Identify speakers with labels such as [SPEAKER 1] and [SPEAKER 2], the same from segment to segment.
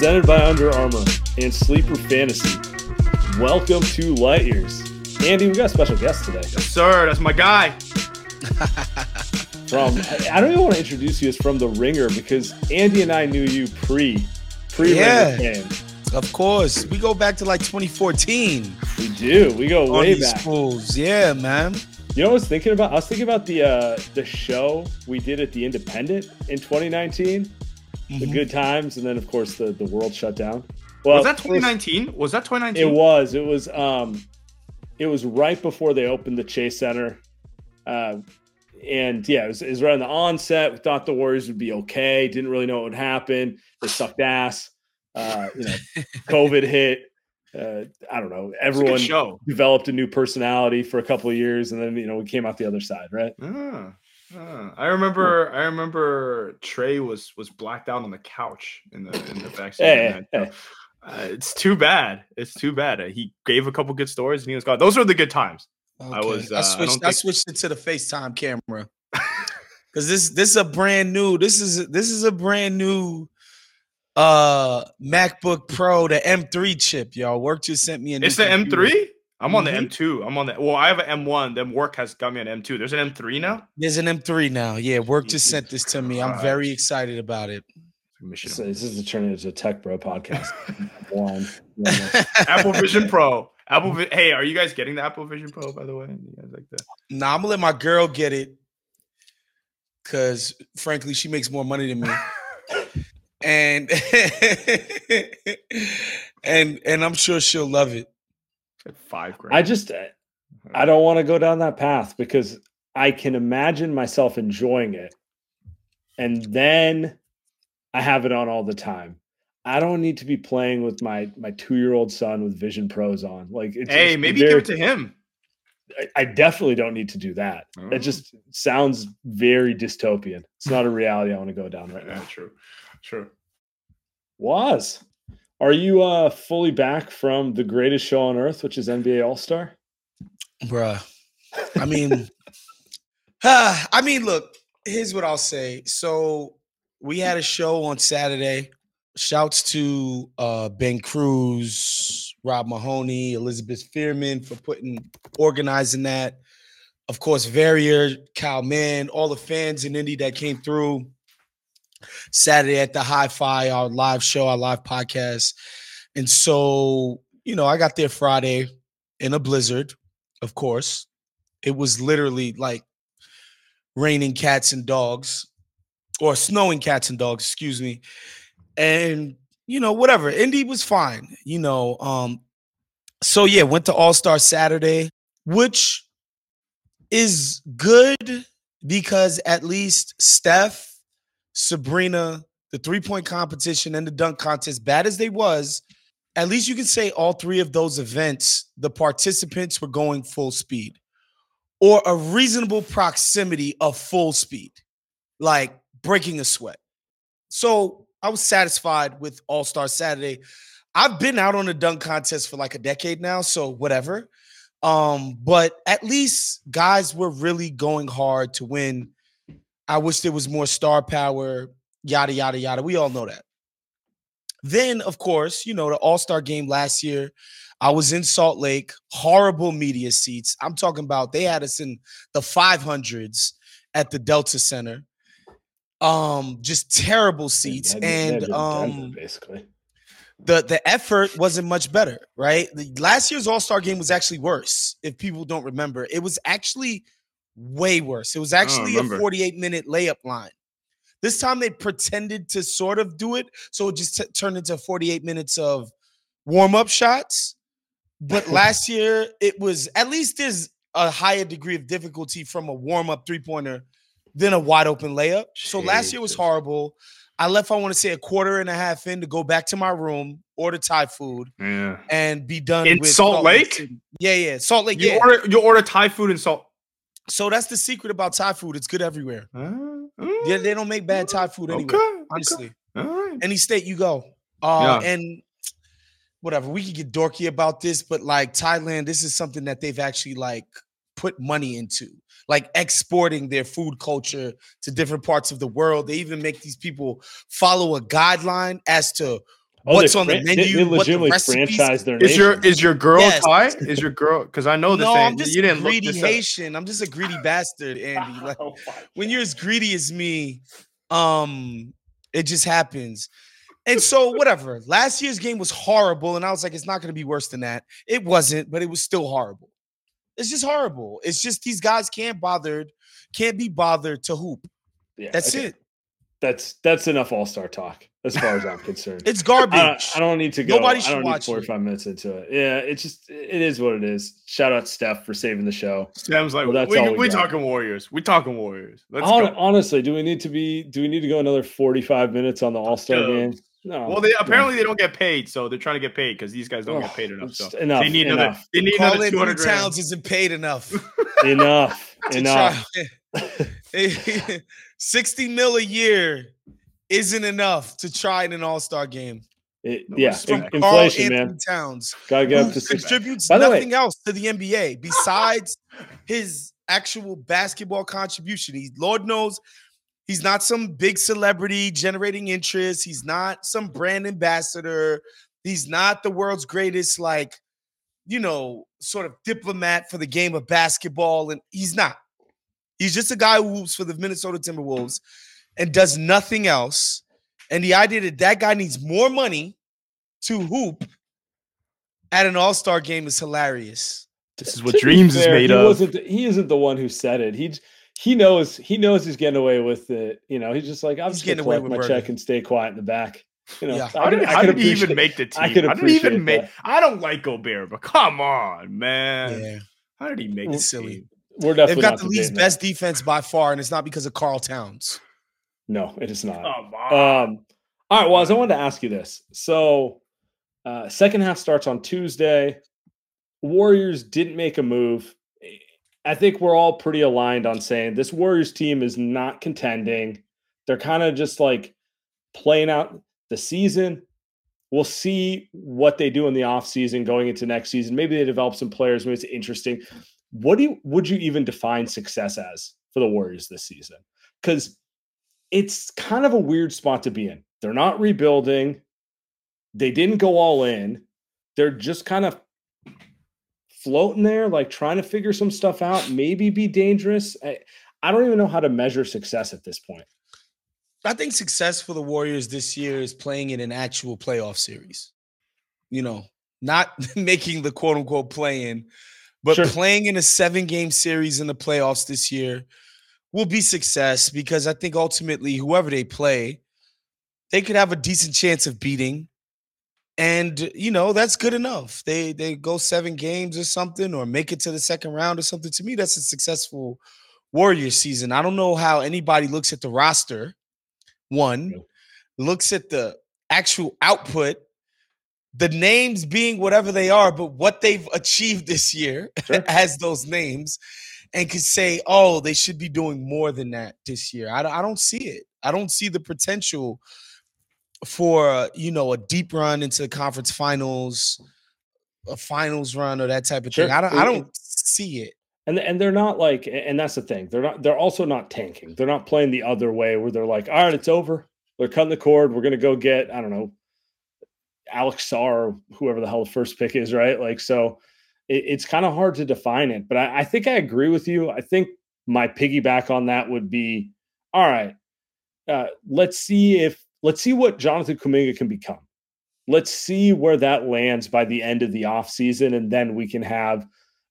[SPEAKER 1] Presented by Under Armour and Sleeper Fantasy. Welcome to Light Years. Andy, we got a special guest today.
[SPEAKER 2] Yes, sir. That's my guy.
[SPEAKER 1] From I don't even want to introduce you as from the Ringer because Andy and I knew you pre pre
[SPEAKER 3] Yeah.
[SPEAKER 1] Ringer game.
[SPEAKER 3] Of course, we go back to like 2014
[SPEAKER 1] We do. We go
[SPEAKER 3] on
[SPEAKER 1] way
[SPEAKER 3] these
[SPEAKER 1] back.
[SPEAKER 3] schools. Yeah, man.
[SPEAKER 1] You know what I was thinking about? I was thinking about the uh the show we did at the Independent in 2019. The
[SPEAKER 3] Mhm.
[SPEAKER 1] good times, and then of course the the world shut down. Well,
[SPEAKER 2] was that
[SPEAKER 1] first-
[SPEAKER 2] 2019? Was that 2019?
[SPEAKER 1] It was. It was. Um, it was right before they opened the Chase Center, uh, and yeah, it was, it was right on the onset. We thought the Warriors would be okay. Didn't really know what would happen. They sucked ass. Uh, you know, COVID hit. Uh, I don't know.
[SPEAKER 2] A
[SPEAKER 1] Everyone
[SPEAKER 2] show.
[SPEAKER 1] developed a new personality for a couple of years, and then you know we came out the other side, right?
[SPEAKER 2] Ah, ah. I remember. I remember Trey was was blacked out on the couch in the in the vaccine.
[SPEAKER 1] Hey, hey,
[SPEAKER 2] Uh, it's too bad. It's too bad. Uh, He gave a couple good stories and he was gone. Those were the good times.
[SPEAKER 3] Okay.
[SPEAKER 2] was, uh,
[SPEAKER 3] I
[SPEAKER 2] I
[SPEAKER 3] switched.
[SPEAKER 2] don't
[SPEAKER 3] I, switched it to the FaceTime camera because this this is a brand new. This is this is a brand new uh MacBook Pro, the M3 chip, y'all. Work just sent me a. new
[SPEAKER 2] It's the
[SPEAKER 3] computer.
[SPEAKER 2] M3. I'm on the
[SPEAKER 3] Mhm.
[SPEAKER 2] M2. I'm on the. Well, I have an M1. Then work has got me an M2. There's an M3 now.
[SPEAKER 3] There's an M3 now. Yeah, work just sent this to me. I'm very excited about it.
[SPEAKER 2] Mission.
[SPEAKER 1] so this is turning into a tech bro podcast. One.
[SPEAKER 2] Apple Vision Pro. Apple. Vi- hey, are you guys getting the Apple Vision Pro? By the way, you guys like that?
[SPEAKER 3] Nah, I'm gonna let my girl get it because frankly, she makes more money than me. and and and I'm sure she'll love it.
[SPEAKER 2] Like five grand.
[SPEAKER 1] I just eh, I don't want to go down that path because I can imagine myself enjoying it. And then I have it on all the time. I don't need to be playing with my my 2-year-old son with Vision Pros on. Like it's
[SPEAKER 2] Hey,
[SPEAKER 1] it's
[SPEAKER 2] maybe give it to him.
[SPEAKER 1] I, I definitely don't need to do that.
[SPEAKER 2] Oh.
[SPEAKER 1] It just sounds very dystopian. It's not a reality I want to go down right
[SPEAKER 2] Yeah,
[SPEAKER 1] now.
[SPEAKER 2] true. True.
[SPEAKER 1] Wos are you uh fully back from the greatest show on earth, which is NBA All Star?
[SPEAKER 3] Bruh. I mean, ah, I mean, look, here's what I'll say. So we had a show on Saturday. Shouts to uh Ben Cruz, Rob Mahoney, Elizabeth Fearman for putting organizing that. Of course, Verrier, Cal Mann, all the fans in Indy that came through Saturday at the Hi Fi, our live show, our live podcast. And so, you know, I got there Friday in a blizzard of course. It was literally like raining cats and dogs, or snowing cats and dogs, excuse me. And you know, whatever. Indy was fine, you know. Um, so yeah, went to All Star Saturday, which is good because at least Steph, Sabrina, the three point competition and the dunk contest, bad as they was, at least you can say all three of those events, the participants were going full speed or a reasonable proximity of full speed, like breaking a sweat. So I was satisfied with All Star Saturday. I've been out on a dunk contest for like a decade now, so whatever. Um, but at least guys were really going hard to win. I wish there was more star power, yada yada yada. We all know that. Then, of course, you know, the All-Star game last year, I was in Salt Lake, horrible media seats. I'm talking about they had us in the 500s at the Delta Center. Um, just terrible seats.
[SPEAKER 1] They had- they had
[SPEAKER 3] and
[SPEAKER 1] Denver,
[SPEAKER 3] um
[SPEAKER 1] basically.
[SPEAKER 3] the the effort wasn't much better, right? The, last year's All Star game was actually worse. If people don't remember, it was actually way worse. It was actually a 48 minute layup line. This time they pretended to sort of do it, so it just t- turned into 48 minutes of warm up shots. But last year it was at least there's a higher degree of difficulty from a warm up three pointer than a wide open layup. So last year was horrible. I left, I want to say, a quarter and a half in to go back to my room, order Thai food,
[SPEAKER 2] Yeah.
[SPEAKER 3] and be done
[SPEAKER 2] In
[SPEAKER 3] with
[SPEAKER 2] Salt Lake?
[SPEAKER 3] City. Yeah, yeah, Salt Lake.
[SPEAKER 2] You
[SPEAKER 3] yeah.
[SPEAKER 2] order you order Thai food and salt.
[SPEAKER 3] So that's the secret about Thai food. It's good everywhere.
[SPEAKER 2] Uh,
[SPEAKER 3] Yeah, they don't make bad Thai food anywhere.
[SPEAKER 2] okay, okay.
[SPEAKER 3] Honestly,
[SPEAKER 2] All right.
[SPEAKER 3] any state you go, uh,
[SPEAKER 2] Yeah.
[SPEAKER 3] and whatever. We could get dorky about this, but like Thailand, this is something that they've actually like put money into, like exporting their food culture to different parts of the world. They even make these people follow a guideline as to
[SPEAKER 1] Oh,
[SPEAKER 3] what's
[SPEAKER 1] they
[SPEAKER 3] on the
[SPEAKER 1] fran- they-
[SPEAKER 3] menu,
[SPEAKER 1] They,
[SPEAKER 3] what the
[SPEAKER 1] legitimately franchise their
[SPEAKER 2] Is your is your girl
[SPEAKER 3] Yes.
[SPEAKER 2] Thai? Is your girl? Because I know this.
[SPEAKER 3] no,
[SPEAKER 2] ain't-
[SPEAKER 3] I'm just
[SPEAKER 2] you
[SPEAKER 3] a
[SPEAKER 2] didn't look
[SPEAKER 3] greedy
[SPEAKER 2] this up.
[SPEAKER 3] Haitian. I'm just a greedy bastard, Andy. Like
[SPEAKER 1] Oh
[SPEAKER 3] when you're as greedy as me, um, it just happens. And so, whatever. Last year's game was horrible, and I was like, it's not going to be worse than that. It wasn't, but it was still horrible. It's just horrible. It's just these guys can't bothered, can't be bothered to hoop.
[SPEAKER 1] Yeah,
[SPEAKER 3] That's
[SPEAKER 1] okay.
[SPEAKER 3] it.
[SPEAKER 1] That's that's enough All Star talk as far as I'm concerned.
[SPEAKER 3] It's garbage.
[SPEAKER 1] don't, I don't need to go.
[SPEAKER 3] Nobody should
[SPEAKER 1] I
[SPEAKER 3] should
[SPEAKER 1] don't
[SPEAKER 3] watch
[SPEAKER 1] need
[SPEAKER 3] it.
[SPEAKER 1] 45 minutes into it. Yeah, it's just it is what it is. Shout out Steph for saving the show.
[SPEAKER 2] Sam's like,
[SPEAKER 1] Well, that's
[SPEAKER 2] we,
[SPEAKER 1] all
[SPEAKER 2] we,
[SPEAKER 1] we
[SPEAKER 2] talking Warriors. We talking Warriors. Let's
[SPEAKER 1] Hon-
[SPEAKER 2] go.
[SPEAKER 1] honestly, do we need to be? Do we need to go another 45 minutes on the All Star game? No.
[SPEAKER 2] Well, they
[SPEAKER 1] no.
[SPEAKER 2] apparently they don't get paid, so they're trying to get paid because these guys don't get
[SPEAKER 1] Oh,
[SPEAKER 2] paid enough. So
[SPEAKER 1] enough,
[SPEAKER 2] they need another. They need
[SPEAKER 3] Karl
[SPEAKER 2] another two
[SPEAKER 3] Anthony. Towns isn't paid enough.
[SPEAKER 1] enough.
[SPEAKER 3] to
[SPEAKER 1] enough.
[SPEAKER 3] 60 mil a year isn't enough to try in an all-star game.
[SPEAKER 1] It-
[SPEAKER 2] No
[SPEAKER 1] yeah,
[SPEAKER 2] respect.
[SPEAKER 1] in-
[SPEAKER 3] Karl
[SPEAKER 1] inflation,
[SPEAKER 3] Anthony
[SPEAKER 1] man.
[SPEAKER 3] Towns,
[SPEAKER 1] Gotta get up to
[SPEAKER 3] contributes
[SPEAKER 1] By the way-
[SPEAKER 3] nothing else to the NBA besides his actual basketball contribution. He, Lord knows, he's not some big celebrity generating interest. He's not some brand ambassador. He's not the world's greatest, like, you know, sort of diplomat for the game of basketball. And he's not. He's just a guy who hoops for the Minnesota Timberwolves and does nothing else. And the idea that that guy needs more money to hoop at an All Star game is hilarious.
[SPEAKER 2] This is what
[SPEAKER 1] be
[SPEAKER 2] dreams is made
[SPEAKER 1] he
[SPEAKER 2] of.
[SPEAKER 1] Wasn't, the- he isn't the one who said it. He he knows he knows he's getting away with it. You know, he's just like I'm
[SPEAKER 3] He's
[SPEAKER 1] just gonna
[SPEAKER 3] getting away
[SPEAKER 1] collect my
[SPEAKER 3] with
[SPEAKER 1] check and stay quiet in the back. You know,
[SPEAKER 3] Yeah.
[SPEAKER 1] I
[SPEAKER 2] How did,
[SPEAKER 1] I
[SPEAKER 2] how
[SPEAKER 1] could
[SPEAKER 2] did he even make the team?
[SPEAKER 1] I could
[SPEAKER 2] How did he even
[SPEAKER 1] appreciate
[SPEAKER 2] make?
[SPEAKER 1] that.
[SPEAKER 2] I don't like Gobert, but come on, man.
[SPEAKER 3] Yeah.
[SPEAKER 2] How did he make it
[SPEAKER 3] silly.
[SPEAKER 2] Mm, team?
[SPEAKER 1] We're definitely They've
[SPEAKER 3] got
[SPEAKER 1] not
[SPEAKER 3] the league's best defense by far, and it's not because of Karl Towns.
[SPEAKER 1] No, it is not. Um, all right. Well, as I wanted to ask you this. So, uh, second half starts on Tuesday. Warriors didn't make a move. I think we're all pretty aligned on saying this Warriors team is not contending. They're kind of just like playing out the season. We'll see what they do in the offseason going into next season. Maybe they develop some players. Maybe it's interesting. What do you would you even define success as for the Warriors this season? Because it's kind of a weird spot to be in. They're not rebuilding. They didn't go all in. They're just kind of floating there, like trying to figure some stuff out, maybe be dangerous. I, I don't even know how to measure success at this point.
[SPEAKER 3] I think success for the Warriors this year is playing in an actual playoff series. You know, not making the quote unquote play in, but
[SPEAKER 1] Sure.
[SPEAKER 3] playing in a seven game series in the playoffs this year will be success because I think ultimately, whoever they play, they could have a decent chance of beating. And you know that's good enough. They they go seven games or something, or make it to the second round or something. To me, that's a successful Warrior season. I don't know how anybody looks at the roster. One looks at the actual output, the names being whatever they are, but what they've achieved this year
[SPEAKER 1] Sure.
[SPEAKER 3] as those names, and could say, "Oh, they should be doing more than that this year." I, don't- I don't see it. I don't see the potential for you know a deep run into the conference finals, a finals run, or that type of
[SPEAKER 1] Sure.
[SPEAKER 3] thing. I don't. I don't see it.
[SPEAKER 1] And and they're not like, and that's the thing. They're not. They're also not tanking. They're not playing the other way where they're like, all right, it's over. They're cutting the cord. We're gonna go get I don't know, Alex Sarr, whoever the hell the first pick is, right? Like so. It, it's kind of hard to define it, but I, I think I agree with you. I think my piggyback on that would be, all right, uh, let's see if let's see what Jonathan Kuminga can become. Let's see where that lands by the end of the offseason, and then we can have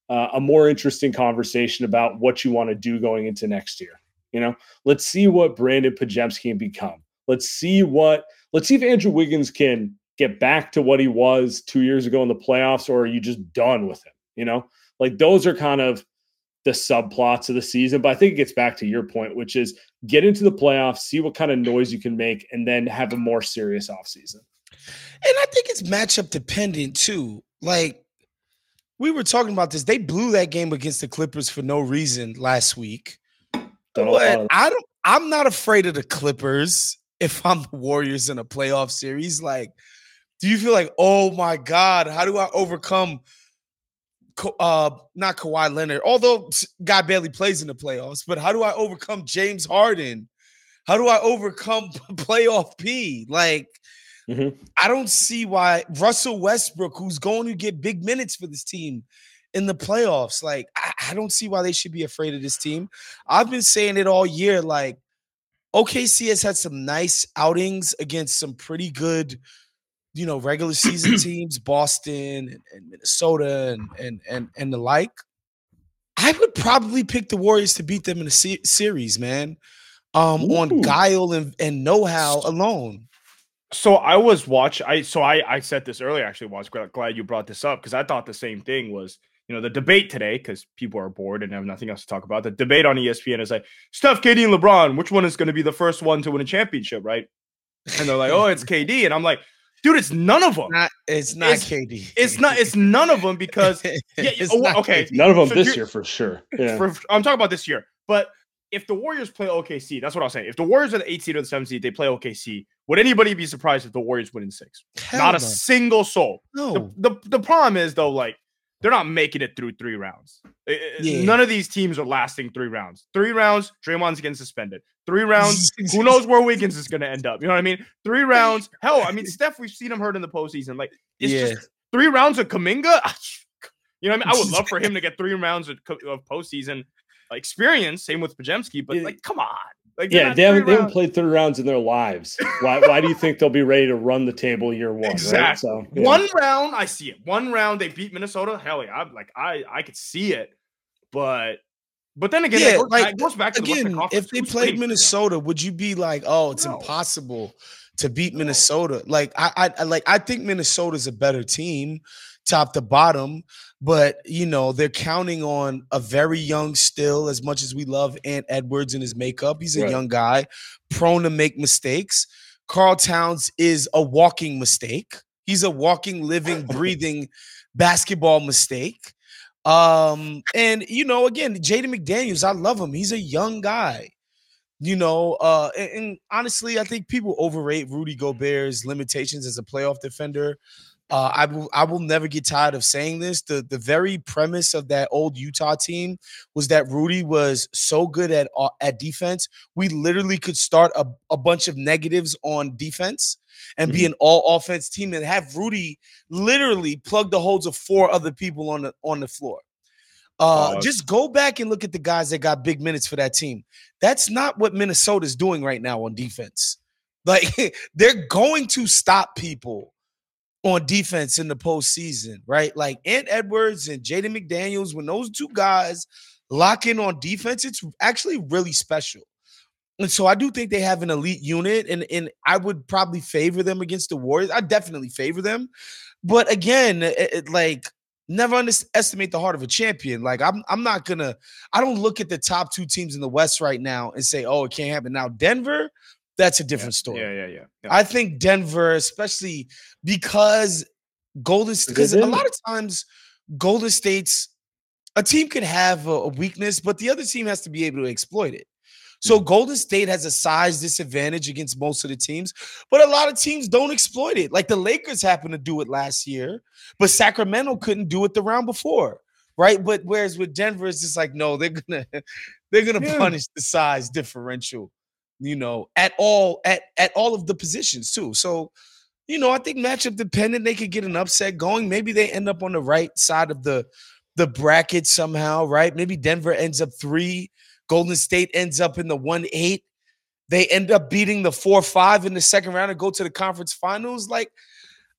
[SPEAKER 1] uh, a more interesting conversation about what you want to do going into next year. You know, let's see what Brandon Podziemski can become. Let's see what let's see if Andrew Wiggins can get back to what he was two years ago in the playoffs, or are you just done with him? You know, like those are kind of the subplots of the season. But I think it gets back to your point, which is get into the playoffs, see what kind of noise you can make, and then have a more serious offseason.
[SPEAKER 3] And I think it's matchup dependent too. Like we were talking about this, they blew that game against the Clippers for no reason last week. But I don't. I'm not afraid of the Clippers if I'm the Warriors in a playoff series. Like, do you feel like, oh my God, how do I overcome uh not Kawhi Leonard, although guy barely plays in the playoffs, but how do I overcome James Harden? How do I overcome playoff P? Like mm-hmm. I don't see why Russell Westbrook, who's going to get big minutes for this team in the playoffs, like I, I don't see why they should be afraid of this team. I've been saying it all year, like OKC has had some nice outings against some pretty good you know, regular season teams, Boston and, and Minnesota and, and and and the like, I would probably pick the Warriors to beat them in a se- series, man. Um, Ooh. on guile and, and know-how alone.
[SPEAKER 2] So I was watch. I so I I said this earlier. Actually, was glad you brought this up because I thought the same thing was you know the debate today because people are bored and have nothing else to talk about. The debate on ESPN is like Steph, KD, and LeBron. Which one is going to be the first one to win a championship, right? And they're like, oh, it's KD, and I'm like, Dude, it's none of them.
[SPEAKER 3] Not, it's not it's, KD.
[SPEAKER 2] It's not. It's none of them because yeah. Oh, okay,
[SPEAKER 1] KD. none of them so this year for sure. Yeah. For,
[SPEAKER 2] I'm talking about this year. But if the Warriors play OKC, that's what I'll say. If the Warriors are the eight seed or the seven seed, they play OKC. Would anybody be surprised if the Warriors win in six? Hell not no. a single soul.
[SPEAKER 3] No.
[SPEAKER 2] The, the the problem is though, like they're not making it through three rounds. Yeah. None of these teams are lasting three rounds. Three rounds, Draymond's getting suspended. Three rounds, who knows where Wiggins is going to end up? You know what I mean? Three rounds, hell, I mean, Steph, we've seen him hurt in the postseason. Like, it's yeah. just three rounds of Kuminga. You know what I mean? I would love for him to get three rounds of, of postseason experience. Same with Podziemski, but like, come on. Like,
[SPEAKER 1] yeah, they haven't, they haven't played three rounds in their lives. Why, why do you think they'll be ready to run the table year one?
[SPEAKER 2] Exactly. Right? So yeah. one round, I see it. One round, they beat Minnesota. Hell yeah, I'm like I I could see it, but but then again,
[SPEAKER 3] yeah, goes, like, goes back to again, the if they played Minnesota, would you be like, oh, it's no. impossible to beat no. Minnesota? Like I, I like I think Minnesota's a better team, top to bottom but you know they're counting on a very young still as much as we love ant edwards and his makeup he's a right. young guy prone to make mistakes. Karl towns is a walking mistake. He's a walking living breathing basketball mistake. Um and you know again jaden mcdaniels i love him. He's a young guy you know uh and, and honestly i think people overrate rudy gobert's limitations as a playoff defender uh, I will I will never get tired of saying this. The the very premise of that old Utah team was that Rudy was so good at uh, at defense. We literally could start a, a bunch of negatives on defense and mm-hmm. be an all offense team and have Rudy literally plug the holes of four other people on the on the floor. Uh, uh, just go back and look at the guys that got big minutes for that team. That's not what Minnesota's doing right now on defense. Like they're going to stop people on defense in the postseason, right? Like Ant Edwards and Jaden McDaniels, when those two guys lock in on defense, it's actually really special. And so I do think they have an elite unit, and, and I would probably favor them against the Warriors. I definitely favor them. But again, it, it, like never underestimate the heart of a champion. Like I'm I'm not gonna I don't look at the top two teams in the West right now and say, oh, it can't happen. Now, Denver, that's a different
[SPEAKER 2] yeah.
[SPEAKER 3] story.
[SPEAKER 2] Yeah, yeah, yeah, yeah.
[SPEAKER 3] I think Denver, especially because Golden State, because a lot of times Golden State's a team could have a, a, weakness, but the other team has to be able to exploit it. So mm-hmm. Golden State has a size disadvantage against most of the teams, but a lot of teams don't exploit it. Like the Lakers happened to do it last year, but Sacramento couldn't do it the round before right? But whereas with Denver, it's just like, no, they're gonna they're gonna
[SPEAKER 2] Yeah.
[SPEAKER 3] punish the size differential, you know, at all at at all of the positions too. So, you know, I think matchup dependent, they could get an upset going. Maybe they end up on the right side of the the bracket somehow, right? Maybe Denver ends up three, Golden State ends up in the one eight. They end up beating the four five in the second round and go to the conference finals. Like,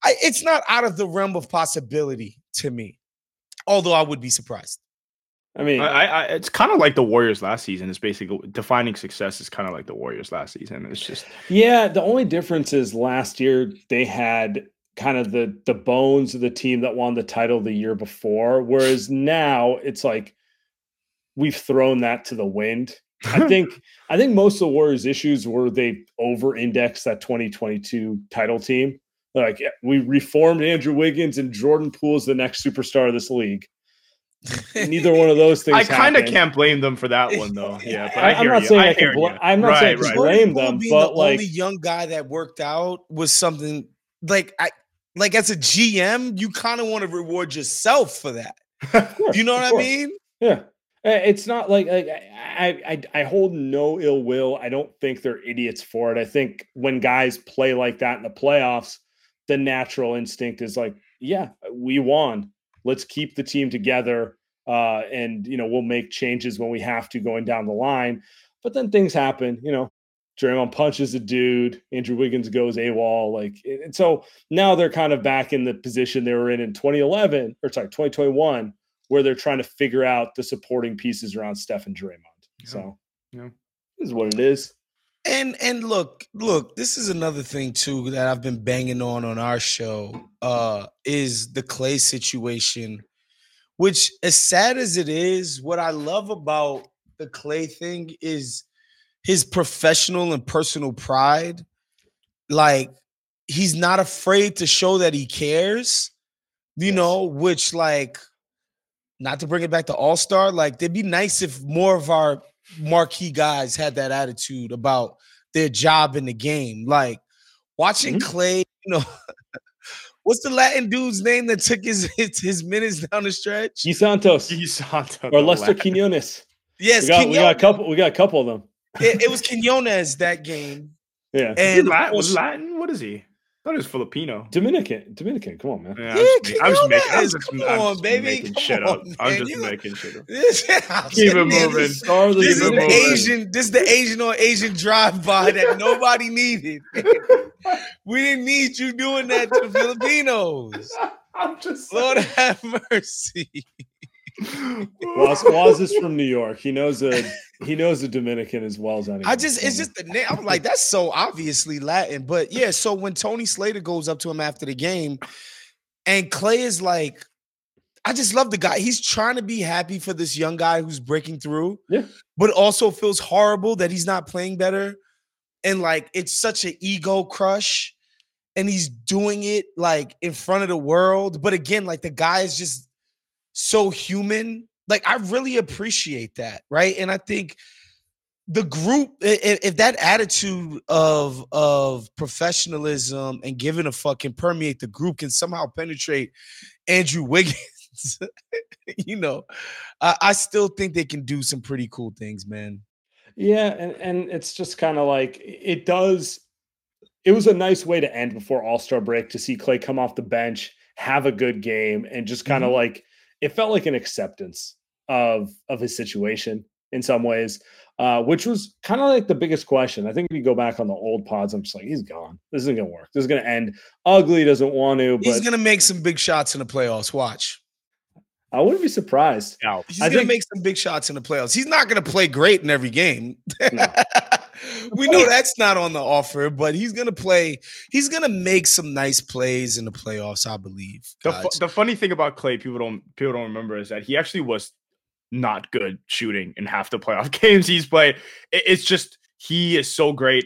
[SPEAKER 3] I, it's not out of the realm of possibility to me. Although I would be surprised.
[SPEAKER 1] I mean,
[SPEAKER 2] I, I, it's kind of like the Warriors last season. It's basically defining success is kind of like the Warriors last season. It's just
[SPEAKER 1] Yeah, the only difference is last year they had kind of the the bones of the team that won the title the year before, whereas now it's like we've thrown that to the wind. I think I think most of the Warriors' issues were they over-indexed that 2022 title team. Like we reformed Andrew Wiggins and Jordan Poole is the next superstar of this league. Neither one of those things.
[SPEAKER 2] I kind of can't blame them for that one though. Yeah, but
[SPEAKER 1] I-
[SPEAKER 2] I,
[SPEAKER 1] I'm not
[SPEAKER 2] you.
[SPEAKER 1] saying
[SPEAKER 2] I
[SPEAKER 1] I can bl- I'm not
[SPEAKER 2] right,
[SPEAKER 1] saying I
[SPEAKER 2] right.
[SPEAKER 1] blame
[SPEAKER 3] Poole
[SPEAKER 1] them,
[SPEAKER 3] being
[SPEAKER 1] but
[SPEAKER 3] the
[SPEAKER 1] like
[SPEAKER 3] only young guy that worked out was something like I like as a GM, you kind of want to reward yourself for that. You know what I mean?
[SPEAKER 1] Yeah. It's not like, like I, I I hold no ill will. I don't think they're idiots for it. I think when guys play like that in the playoffs, the natural instinct is like, yeah, we won. Let's keep the team together. Uh, and you know, we'll make changes when we have to going down the line. But then things happen, you know. Draymond punches a dude, Andrew Wiggins goes AWOL. Like and so now they're kind of back in the position they were in in 2011 or sorry, 2021 where they're trying to figure out the supporting pieces around Steph and Draymond.
[SPEAKER 2] Yeah.
[SPEAKER 1] So,
[SPEAKER 2] Yeah.
[SPEAKER 1] this is what it is.
[SPEAKER 3] And and look, look, this is another thing too that I've been banging on on our show uh is the Clay situation, which as sad as it is, what I love about the Clay thing is his professional and personal pride. Like he's not afraid to show that he cares, you
[SPEAKER 1] Yes.
[SPEAKER 3] know, which like not to bring it back to All-Star, like it'd be nice if more of our marquee guys had that attitude about their job in the game. Like watching
[SPEAKER 1] Mhm.
[SPEAKER 3] Clay, you know, what's the Latin dude's name that took his his, his minutes down the stretch?
[SPEAKER 1] Gui Santos
[SPEAKER 2] He's Santo
[SPEAKER 1] or Lester
[SPEAKER 2] last-
[SPEAKER 1] Quinones.
[SPEAKER 3] Yes,
[SPEAKER 1] We got, we got a couple. We got a couple of them.
[SPEAKER 3] It, it was Quinones that game,
[SPEAKER 1] Yeah,
[SPEAKER 2] Is he
[SPEAKER 3] and of
[SPEAKER 2] Latin?
[SPEAKER 3] course-
[SPEAKER 2] Was Latin? What is he? I thought he was Filipino.
[SPEAKER 1] Dominican. Dominican. Come on, man.
[SPEAKER 2] Yeah,
[SPEAKER 3] Yeah,
[SPEAKER 2] I'm just, making- I'm
[SPEAKER 3] Quinones,
[SPEAKER 2] just,
[SPEAKER 3] come
[SPEAKER 2] I'm
[SPEAKER 3] on,
[SPEAKER 2] just
[SPEAKER 3] baby,
[SPEAKER 2] making
[SPEAKER 3] come
[SPEAKER 2] shit up.
[SPEAKER 3] on,
[SPEAKER 2] I'm just
[SPEAKER 3] you-
[SPEAKER 2] making shit up.
[SPEAKER 3] this,
[SPEAKER 2] Keep it moving.
[SPEAKER 1] Star of
[SPEAKER 3] This is the
[SPEAKER 2] moving.
[SPEAKER 3] Asian. This is the Asian on Asian drive-by that nobody needed. we didn't need you doing that to the Filipinos.
[SPEAKER 2] I'm just
[SPEAKER 3] Lord have mercy.
[SPEAKER 1] Wos, Wos is from New York. He knows a he knows a Dominican as well as anyone.
[SPEAKER 3] I just, it's just the name. I'm like, that's so obviously Latin. But yeah, so when Tony Slater goes up to him after the game, and Clay is like, I just love the guy. He's trying to be happy for this young guy who's breaking through,
[SPEAKER 1] Yeah.
[SPEAKER 3] but also feels horrible that he's not playing better. And like, it's such an ego crush. And he's doing it like in front of the world. But again, like the guy is just so human. Like, I really appreciate that. Right. And I think the group if, that attitude of of professionalism and giving a fuck can permeate the group can somehow penetrate andrew wiggins you know I, I still think they can do some pretty cool things man
[SPEAKER 1] Yeah, and and it's just kind of like it does. It was a nice way to end before All Star break to see Clay come off the bench, have a good game, and just kind of mm-hmm. like it felt like an acceptance of of his situation in some ways, uh, which was kind of like the biggest question. I think if you go back on the old pods, I'm just like, he's gone. This isn't gonna work. This is gonna end ugly. Doesn't want to, But he's
[SPEAKER 3] gonna make some big shots in the playoffs watch
[SPEAKER 1] I wouldn't be surprised.
[SPEAKER 2] out.
[SPEAKER 3] he's
[SPEAKER 1] I
[SPEAKER 3] gonna
[SPEAKER 1] think-
[SPEAKER 3] make some big shots in the playoffs he's not gonna play great in every game
[SPEAKER 1] No.
[SPEAKER 3] We know that's not on the offer but he's gonna play he's gonna make some nice plays in the playoffs i believe
[SPEAKER 2] The, fu- the funny thing about Clay, people don't people don't remember, is that he actually was not good shooting in half the playoff games he's played. It- it's just he is so great.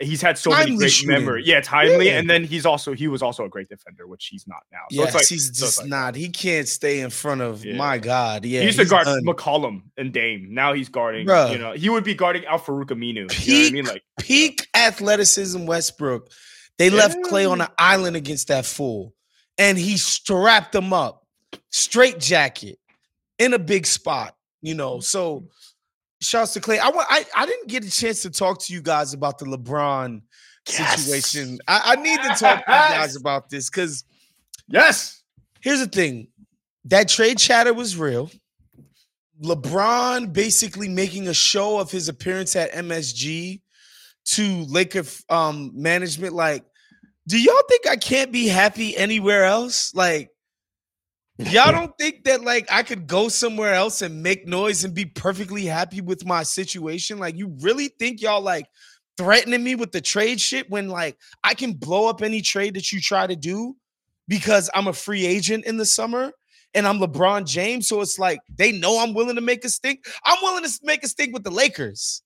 [SPEAKER 2] He's had so many great
[SPEAKER 3] shooting.
[SPEAKER 2] memory. Yeah, timely,
[SPEAKER 3] Yeah.
[SPEAKER 2] and then he's also he was also a great defender, which he's not now. So
[SPEAKER 3] yes,
[SPEAKER 2] it's like
[SPEAKER 3] he's
[SPEAKER 2] so
[SPEAKER 3] just
[SPEAKER 2] like-
[SPEAKER 3] not. He can't stay in front of.
[SPEAKER 2] Yeah.
[SPEAKER 3] My God, yeah.
[SPEAKER 2] he used to guard
[SPEAKER 3] done.
[SPEAKER 2] McCollum and Dame. Now he's guarding.
[SPEAKER 3] Bruh.
[SPEAKER 2] You know, he would be guarding Al Farouk Aminu. You know what I
[SPEAKER 3] Peak
[SPEAKER 2] mean? Like
[SPEAKER 3] peak athleticism. Westbrook. They left Clay on
[SPEAKER 2] Yeah.
[SPEAKER 3] an island against that fool, and he strapped him up, straight jacket, in a big spot, you know. So shouts to Clay. I want I, I didn't get a chance to talk to you guys about the LeBron yes. situation. I, I, need to talk to you guys about this because
[SPEAKER 2] yes.
[SPEAKER 3] Here's the thing. That trade chatter was real. LeBron basically making a show of his appearance at MSG to Laker um, management. Like, do y'all think I can't be happy anywhere else? Like, y'all don't think that like I could go somewhere else and make noise and be perfectly happy with my situation? Like, you really think y'all like threatening me with the trade shit when like I can blow up any trade that you try to do because I'm a free agent in the summer? and I'm LeBron James. So it's like they know I'm willing to make a stink. I'm willing to make a stink with the Lakers.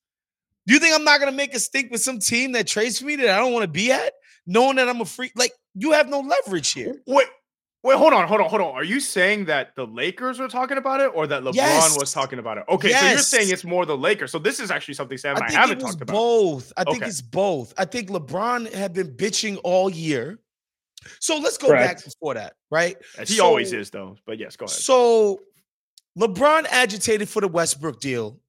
[SPEAKER 3] Do you think I'm not gonna make a stink with some team that trades for me that I don't want to be at, knowing that I'm a free? Like you have no leverage here.
[SPEAKER 2] Wait, wait, hold on, hold on, hold on. Are you saying that the Lakers were talking about it, or that LeBron yes. was talking about it? Okay, yes. so you're saying it's more the Lakers. So this is actually something Sam and I, I haven't talked about.
[SPEAKER 3] Both. I think okay. it's both. I think LeBron had been bitching all year so let's go Correct. back before that, right?
[SPEAKER 2] As he
[SPEAKER 3] so,
[SPEAKER 2] always is, though. But yes, go ahead.
[SPEAKER 3] So LeBron agitated for the Westbrook deal.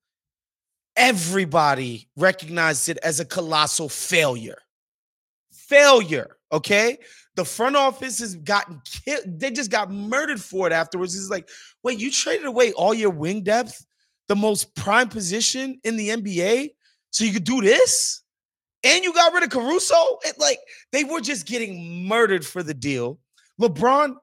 [SPEAKER 3] Everybody recognized it as a colossal failure. Failure, okay? The front office has gotten killed. They just got murdered for it afterwards. It's like, wait, you traded away all your wing depth, the most prime position in the NBA, so you could do this? and you got rid of Caruso. It, like they were just getting murdered for the deal. LeBron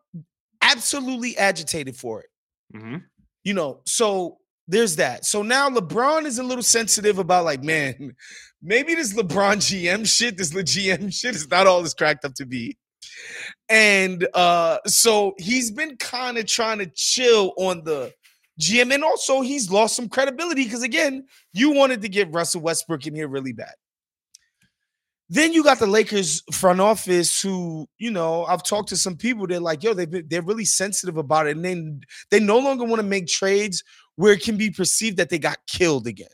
[SPEAKER 3] absolutely agitated for it. Mm-hmm. You know, so there's that. So now LeBron is a little sensitive about like, man, maybe this LeBron GM shit, this GM shit is not all it's cracked up to be. And uh so he's been kind of trying to chill on the GM, and also he's lost some credibility because again, you wanted to get Russell Westbrook in here really bad. Then you got the Lakers front office who, you know, I've talked to some people. They're like, yo, they've they're really sensitive about it, and then they no longer want to make trades where it can be perceived that they got killed again.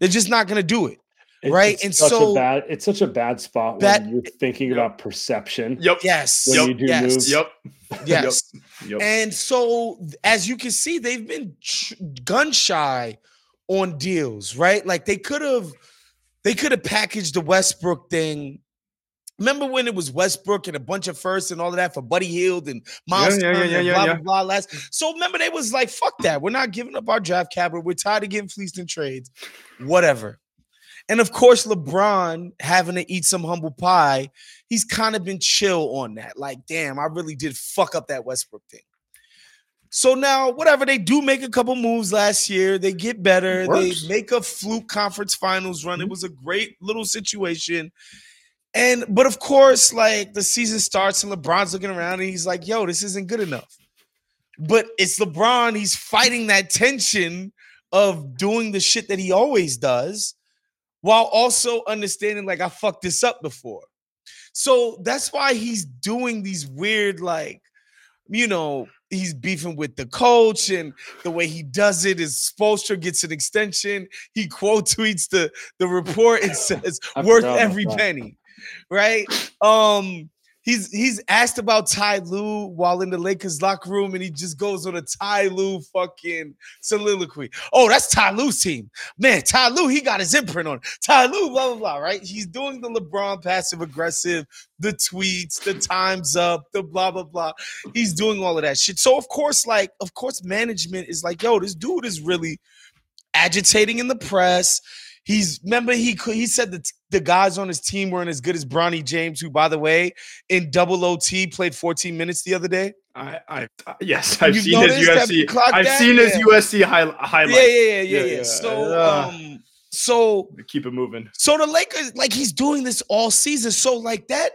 [SPEAKER 3] They're just not going to do it, it's, right?
[SPEAKER 1] It's and so bad, it's such a bad spot bad, when you're thinking yep. about perception.
[SPEAKER 2] Yep.
[SPEAKER 3] Yes.
[SPEAKER 2] When
[SPEAKER 3] yep.
[SPEAKER 2] you do yes. moves. Yep.
[SPEAKER 3] Yes. Yep. And so, as you can see, they've been gun shy on deals, right? Like they could have they could have packaged the Westbrook thing. Remember when it was Westbrook and a bunch of firsts and all of that for Buddy Hield and Myles yeah, yeah, yeah, yeah, blah, yeah. blah, blah, last. So remember, they was like, fuck that. We're not giving up our draft capital. We're tired of getting fleeced in trades. Whatever. And of course, LeBron having to eat some humble pie, he's kind of been chill on that. Like, damn, I really did fuck up that Westbrook thing. So now, whatever they do, make a couple moves last year. They get better. They make a fluke conference finals run. Mm-hmm. It was a great little situation. And but of course, like the season starts and LeBron's looking around and he's like, "Yo, this isn't good enough." But it's LeBron. He's fighting that tension of doing the shit that he always does, while also understanding like I fucked this up before. So that's why he's doing these weird like you know, he's beefing with the coach, and the way he does it is Spoelstra gets an extension. He quote tweets the the report and says, "Worth every penny." Right? Um, he's he's asked about Ty Lue while in the Lakers locker room, and he just goes on a Ty Lue fucking soliloquy. Oh, that's Ty Lue's team, man. Ty Lue, he got his imprint on Ty Lue, blah blah blah. Right? He's doing the LeBron passive aggressive, the tweets, the times up, the blah blah blah. He's doing all of that shit. So of course, like, of course, management is like, yo, this dude is really agitating in the press He's remember he he said that the guys on his team weren't as good as Bronny James, who, by the way, in double OT played 14 minutes the other day.
[SPEAKER 2] I, I yes, I've You've seen his UFC. I've that? seen his UFC high, highlight.
[SPEAKER 3] Yeah, yeah, yeah, yeah, yeah. So, uh, um, so
[SPEAKER 2] keep it moving.
[SPEAKER 3] So the Lakers, like he's doing this all season. So like that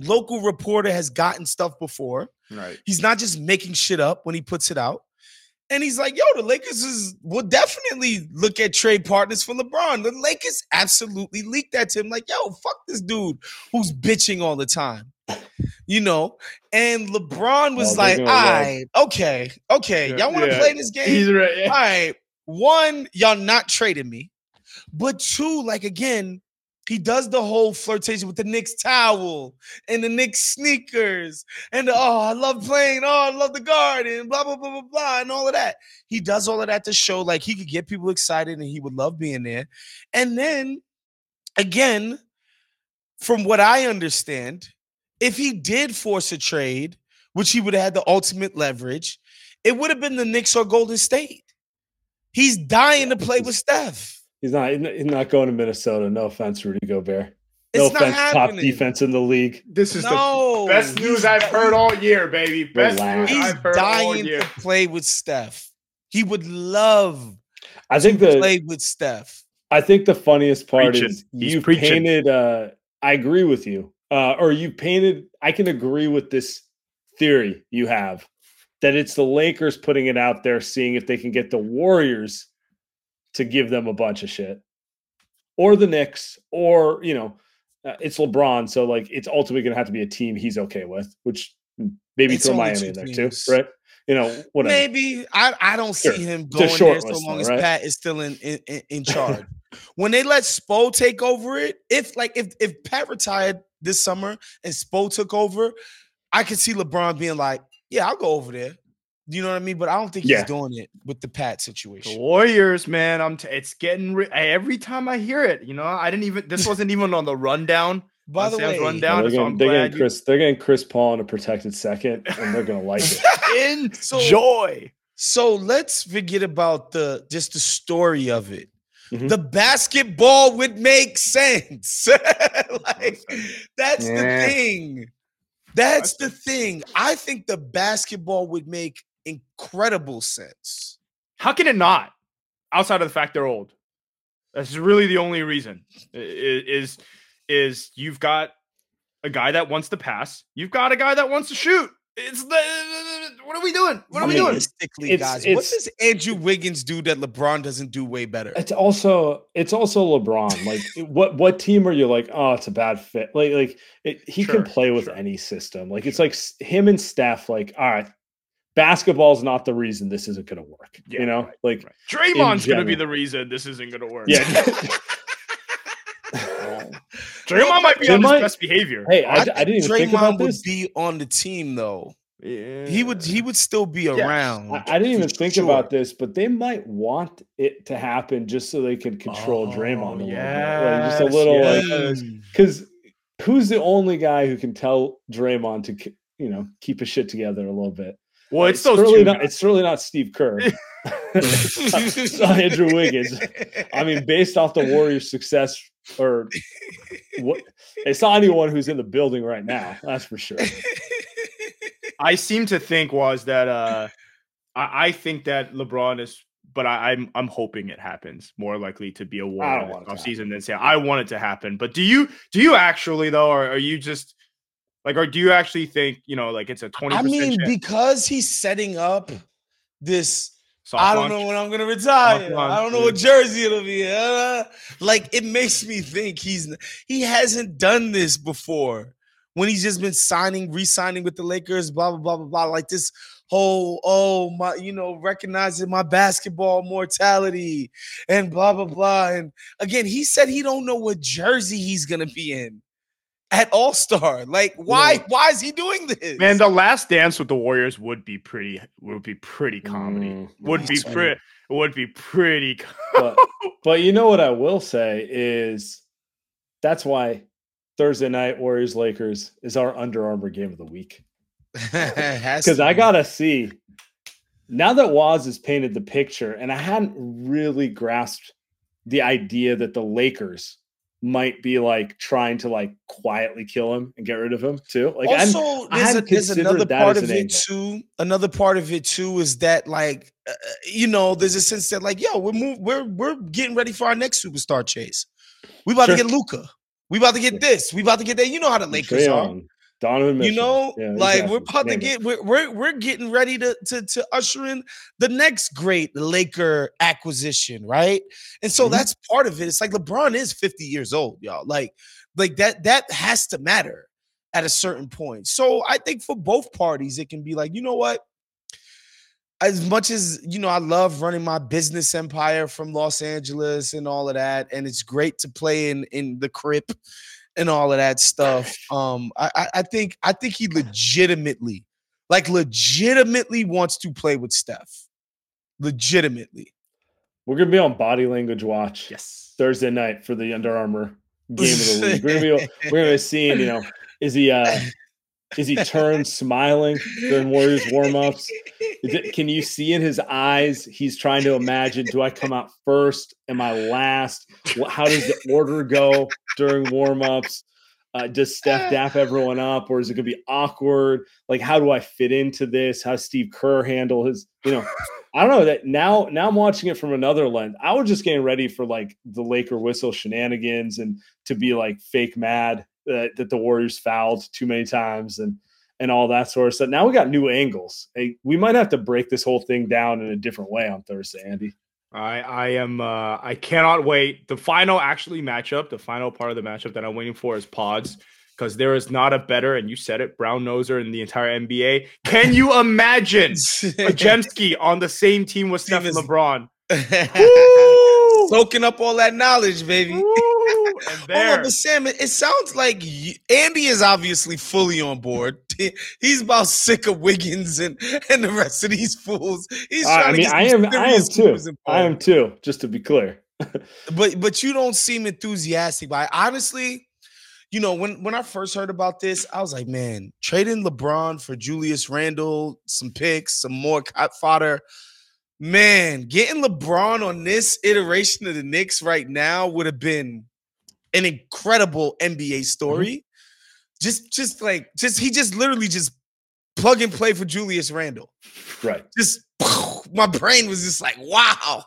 [SPEAKER 3] local reporter has gotten stuff before.
[SPEAKER 2] Right.
[SPEAKER 3] He's not just making shit up when he puts it out. And he's like, yo, the Lakers is will definitely look at trade partners for LeBron. The Lakers absolutely leaked that to him. Like, yo, fuck this dude who's bitching all the time. You know, and LeBron was oh, like, all right, okay, okay. Y'all want to yeah. play this game?
[SPEAKER 2] He's right. Yeah.
[SPEAKER 3] All right. One, y'all not trading me. But two, like again, he does the whole flirtation with the Knicks towel and the Knicks sneakers and the, oh, I love playing. Oh, I love the garden, blah, blah, blah, blah, blah, and all of that. He does all of that to show like he could get people excited and he would love being there. And then again, from what I understand, if he did force a trade, which he would have had the ultimate leverage, it would have been the Knicks or Golden State. He's dying to play with Steph.
[SPEAKER 1] He's not. He's not going to Minnesota. No offense, Rudy Gobert. No
[SPEAKER 3] It's not
[SPEAKER 1] offense, top defense in the league.
[SPEAKER 2] This is
[SPEAKER 3] No,
[SPEAKER 2] the best news I've heard all year, baby. Best
[SPEAKER 1] Relax.
[SPEAKER 2] news
[SPEAKER 3] He's
[SPEAKER 2] I've heard all
[SPEAKER 3] dying
[SPEAKER 2] year.
[SPEAKER 3] to play with Steph. He would love
[SPEAKER 1] I think
[SPEAKER 3] to
[SPEAKER 1] the
[SPEAKER 3] play with Steph.
[SPEAKER 1] I think the funniest part
[SPEAKER 2] Preaching.
[SPEAKER 1] is
[SPEAKER 2] He's
[SPEAKER 1] you
[SPEAKER 2] preaching.
[SPEAKER 1] painted. Uh, I agree with you, uh, or you painted. I can agree with this theory you have that it's the Lakers putting it out there, seeing if they can get the Warriors to give them a bunch of shit, or the Knicks, or you know, uh, it's LeBron, so like it's ultimately going to have to be a team he's okay with, which mm, maybe
[SPEAKER 3] It's
[SPEAKER 1] throw Miami in there
[SPEAKER 3] teams.
[SPEAKER 1] too, right? You know, whatever.
[SPEAKER 3] Maybe I, I don't
[SPEAKER 1] Sure.
[SPEAKER 3] see him going there so long
[SPEAKER 1] though,
[SPEAKER 3] as
[SPEAKER 1] right?
[SPEAKER 3] Pat is still in in, in, in charge. when they let Spo take over it, if like if if Pat retired this summer and Spo took over, I could see LeBron being like, "Yeah, I'll go over there." You know what I mean? But I don't think
[SPEAKER 1] Yeah.
[SPEAKER 3] he's doing it with the Pat
[SPEAKER 2] The
[SPEAKER 3] situation.
[SPEAKER 2] Warriors, man. I'm. T- it's getting ri- every time I hear it. You know, I didn't even. This wasn't even on the rundown.
[SPEAKER 3] By the
[SPEAKER 2] Sam's
[SPEAKER 3] way,
[SPEAKER 2] rundown.
[SPEAKER 1] they're getting,
[SPEAKER 2] I'm
[SPEAKER 1] they're
[SPEAKER 2] glad
[SPEAKER 1] getting
[SPEAKER 2] you-
[SPEAKER 1] Chris. They're getting Chris Paul in a protected second, and they're gonna like it.
[SPEAKER 2] Enjoy.
[SPEAKER 3] So let's forget about the just the story of it.
[SPEAKER 1] Mhm.
[SPEAKER 3] The basketball would make sense. like that's the thing. That's the thing. I think the basketball would make incredible sense.
[SPEAKER 2] How can it not? Outside of the fact they're old, that's really the only reason. i- i- Is is you've got a guy that wants to pass. You've got a guy that wants to shoot. It's the what are we doing? What are we doing?
[SPEAKER 3] Realistically,
[SPEAKER 1] It's-
[SPEAKER 3] guys, what does Andrew Wiggins do that LeBron doesn't do way better?
[SPEAKER 1] It's also it's also LeBron. Like what what team are you like? Oh, it's a bad fit. Like like it, he
[SPEAKER 2] Sure,
[SPEAKER 1] can play with
[SPEAKER 2] sure.
[SPEAKER 1] any system. Like it's like him and Steph. Like all right, basketball's not the reason this isn't going to work.
[SPEAKER 2] Yeah,
[SPEAKER 1] you know,
[SPEAKER 2] right,
[SPEAKER 1] like
[SPEAKER 2] Right. Draymond's gonna be the reason this isn't gonna work.
[SPEAKER 1] yeah.
[SPEAKER 2] Draymond might be
[SPEAKER 1] They
[SPEAKER 2] on
[SPEAKER 1] might-
[SPEAKER 2] his best behavior.
[SPEAKER 1] hey, I,
[SPEAKER 3] I,
[SPEAKER 1] I didn't even think
[SPEAKER 3] Draymond
[SPEAKER 1] about
[SPEAKER 3] would
[SPEAKER 1] this.
[SPEAKER 3] be on the team though.
[SPEAKER 2] Yeah.
[SPEAKER 3] He would he would still be around.
[SPEAKER 1] I, I didn't even think
[SPEAKER 3] sure.
[SPEAKER 1] about this, but they might want it to happen just so they can control oh, Draymond Yeah. Like just a little
[SPEAKER 2] yes.
[SPEAKER 1] like because who's the only guy who can tell Draymond to you know keep his shit together a little bit?
[SPEAKER 2] Well, it's, those
[SPEAKER 1] certainly
[SPEAKER 2] two
[SPEAKER 1] not.
[SPEAKER 2] guys.
[SPEAKER 1] It's certainly not Steve Kerr. it's not Andrew Wiggins. I mean, based off the Warriors' success, or what? It's not anyone who's in the building right now. That's for sure.
[SPEAKER 2] I seem to think was that uh I, I think that LeBron is but I, I'm I'm hoping it happens. More likely to be a war
[SPEAKER 1] don't want it to
[SPEAKER 2] off season than say I want it to happen. But do you do you actually though, or are you just like or do you actually think, you know, like it's a 20%
[SPEAKER 3] I mean,
[SPEAKER 2] chance
[SPEAKER 3] because he's setting up this.
[SPEAKER 2] soft
[SPEAKER 3] I don't know when I'm gonna retire. I don't know
[SPEAKER 2] yeah.
[SPEAKER 3] what jersey it'll be. Uh, like it makes me think he's he hasn't done this before. When he's just been signing, re-signing with the Lakers, blah blah blah blah blah. Like this whole oh my, you know, recognizing my basketball mortality and blah blah blah. And again, he said he don't know what jersey he's gonna be in at All Star. Like, why?
[SPEAKER 1] Yeah.
[SPEAKER 3] Why is he doing this?
[SPEAKER 2] Man, the last dance with the Warriors would be pretty would be pretty comedy.
[SPEAKER 1] Mm,
[SPEAKER 2] would be
[SPEAKER 3] that's funny.
[SPEAKER 2] pretty would be pretty
[SPEAKER 1] but, but you know what I will say is that's why Thursday night Warriors Lakers is our Under Armour game of the week.
[SPEAKER 3] because
[SPEAKER 1] because I gotta see now that Wos has painted the picture, and I hadn't really grasped the idea that the Lakers might be like trying to like quietly kill him and get rid of him too. Like,
[SPEAKER 3] also
[SPEAKER 1] I
[SPEAKER 3] there's, a, there's another
[SPEAKER 1] that
[SPEAKER 3] part
[SPEAKER 1] as
[SPEAKER 3] of
[SPEAKER 1] an
[SPEAKER 3] it
[SPEAKER 1] angle.
[SPEAKER 3] too. Another part of it too is that like uh, you know there's a sense that like yo we're move, we're we're getting ready for our next superstar chase. We about
[SPEAKER 1] Sure.
[SPEAKER 3] to get Luka. We about to get this. We about to get that. You know how the Lakers
[SPEAKER 1] Trae
[SPEAKER 3] are.
[SPEAKER 1] Young, Donovan
[SPEAKER 3] You know,
[SPEAKER 1] Yeah,
[SPEAKER 3] like we're
[SPEAKER 1] exactly.
[SPEAKER 3] about to get we're, we're we're getting ready to, to to usher in the next great Laker acquisition, right? And so
[SPEAKER 1] Mhm.
[SPEAKER 3] that's part of it. It's like LeBron is 50 years old, y'all. Like, like that that has to matter at a certain point. So I think for both parties, it can be like, you know what? as much as you know, I love running my business empire from Los Angeles and all of that, and it's great to play in in the crib and all of that stuff. Um, I, I think I think he legitimately, like legitimately wants to play with Steph. Legitimately.
[SPEAKER 1] We're gonna be on body language watch.
[SPEAKER 2] Yes.
[SPEAKER 1] Thursday night for the Under Armour game of the league. We're gonna be we're gonna be seeing, you know, is he uh is he turned smiling during Warriors warmups? It, can you see in his eyes he's trying to imagine do I come out first? Am I last? How does the order go during warmups? Uh, does Steph dap everyone up, or is it going to be awkward? Like, how do I fit into this? How Steve Kerr handle his? You know, I don't know that now. Now I'm watching it from another lens. I was just getting ready for like the Laker whistle shenanigans and to be like fake mad that, that the Warriors fouled too many times and and all that sort of stuff. Now we got new angles. Hey, we might have to break this whole thing down in a different way on Thursday, Andy.
[SPEAKER 2] I I am uh I cannot wait. The final actually matchup, the final part of the matchup that I'm waiting for is pods because there is not a better, and you said it, brown noser in the entire NBA. Can you imagine Podziemski on the same team with Stephen LeBron?
[SPEAKER 3] Soaking up all that knowledge, baby. And there. On, but Sam, it, it sounds like you, Andy is obviously fully on board. He's about sick of Wiggins and, and the rest of these fools. He's
[SPEAKER 1] uh, I mean, I am, I am too. I am too. Just to be clear.
[SPEAKER 3] but but you don't seem enthusiastic. But I, honestly, you know, when when I first heard about this, I was like, man, trading LeBron for Julius Randle, some picks, some more fodder. Man, getting LeBron on this iteration of the Knicks right now would have been an incredible NBA mm-hmm. story. Mm-hmm. Just, just like, just he just literally just plug and play for Julius Randle.
[SPEAKER 1] Right.
[SPEAKER 3] Just my brain was just like, wow.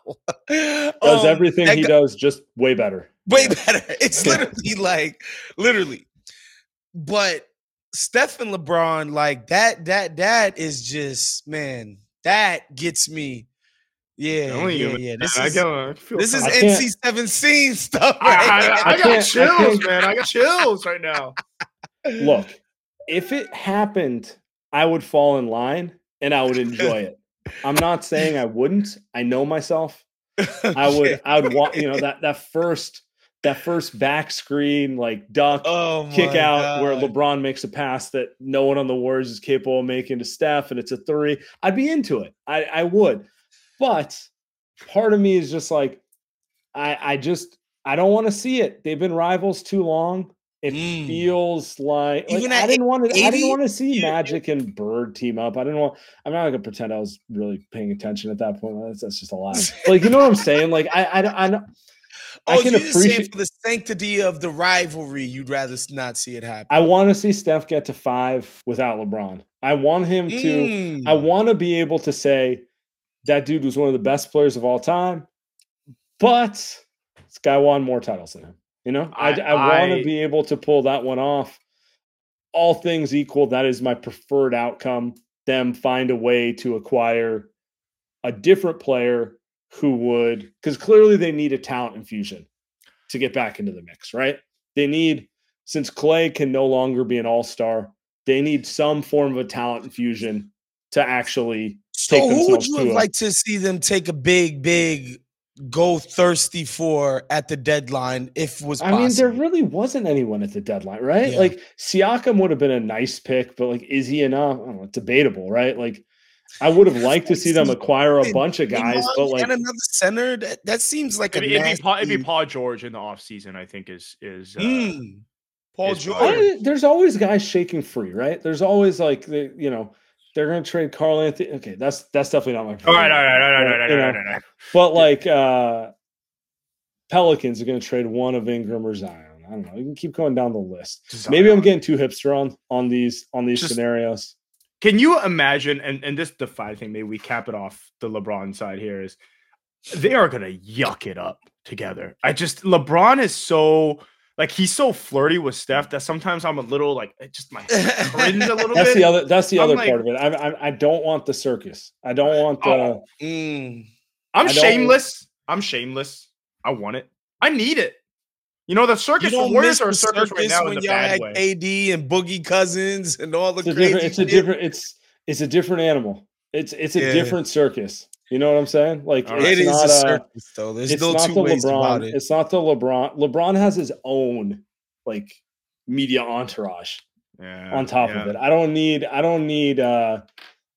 [SPEAKER 1] Does um, everything he does just way better.
[SPEAKER 3] Way better. It's literally like, literally. But Steph and LeBron, like that, that, that is just, man, that gets me yeah, yeah, yeah. This is, this is NC seventeen stuff.
[SPEAKER 2] Right? I, I, I, got chills, man. I got chills right now.
[SPEAKER 1] Look, if it happened, I would fall in line and I would enjoy it. I'm not saying I wouldn't. I know myself. I would. I would want you know that that first that first back screen like duck oh kick out God. where LeBron makes a pass that no one on the Warriors is capable of making to Steph and it's a three. I'd be into it. I, I would. But part of me is just like, I, I just I don't want to see it. They've been rivals too long. It mm. feels like, like I didn't want to. I didn't want to see. Magic and Bird team up. I didn't want. I'm not gonna pretend I was really paying attention at that point. That's, that's just a lie. like you know what I'm saying? Like I I I, I,
[SPEAKER 3] I oh, can appreciate for the sanctity of the rivalry. You'd rather not see it happen.
[SPEAKER 1] I want to see Steph get to five without LeBron. I want him to. Mm. I want to be able to say that dude was one of the best players of all time, but this guy won more titles than him. You know, I, I, I want to be able to pull that one off. All things equal, that is my preferred outcome. Them find a way to acquire a different player who would, because clearly they need a talent infusion to get back into the mix, right? They need, since Clay can no longer be an all star, they need some form of a talent infusion to actually
[SPEAKER 3] so who would you have liked to see them take a big, big go thirsty for at the deadline if was possible?
[SPEAKER 1] I mean, there really wasn't anyone at the deadline, right? Yeah. Like Siakam would have been a nice pick, but like, is he enough? I don't know, debatable, right? Like, I would have liked to see them acquire a bunch of guys, but like
[SPEAKER 3] and another center. That, that seems like
[SPEAKER 2] it'd, a it'd, be Paul, it'd be Paul George in the offseason, I think is is uh, mm.
[SPEAKER 3] Paul is George. I,
[SPEAKER 1] there's always guys shaking free, right? There's always like the you know they're going to trade Karl-Anthony. Okay, that's that's definitely not my.
[SPEAKER 2] All right, all right, all right, all right, all right, all right.
[SPEAKER 1] But like uh Pelicans are going to trade one of Ingram or Zion. I don't know. You can keep going down the list. Zion. Maybe I'm getting too hipster on on these on these Just, scenarios.
[SPEAKER 2] Can you imagine? And and this five thing. Maybe we cap it off the LeBron side here is they are going to yuck it up together. I just LeBron is so like he's so flirty with Steph that sometimes I'm a little like it just my cringe a little
[SPEAKER 1] that's
[SPEAKER 2] bit.
[SPEAKER 1] the other that's the I'm other like, part of it. I, I, I don't want the circus. I don't want the. Oh,
[SPEAKER 2] mm, I'm shameless. I'm shameless. I want it. I need it. You know the circus. You don't Warriors are a circus, circus right now when y'all had
[SPEAKER 3] way. AD and Boogie Cousins and all the.
[SPEAKER 1] It's a different. It's a different. It's it's a different animal. It's it's a yeah. different circus. You know what I'm saying? Like
[SPEAKER 3] right. it is a circus, though. There's still two ways
[SPEAKER 1] LeBron,
[SPEAKER 3] about it.
[SPEAKER 1] It's not the LeBron. LeBron has his own like media entourage yeah, on top yeah. of it. I don't need. I don't need. uh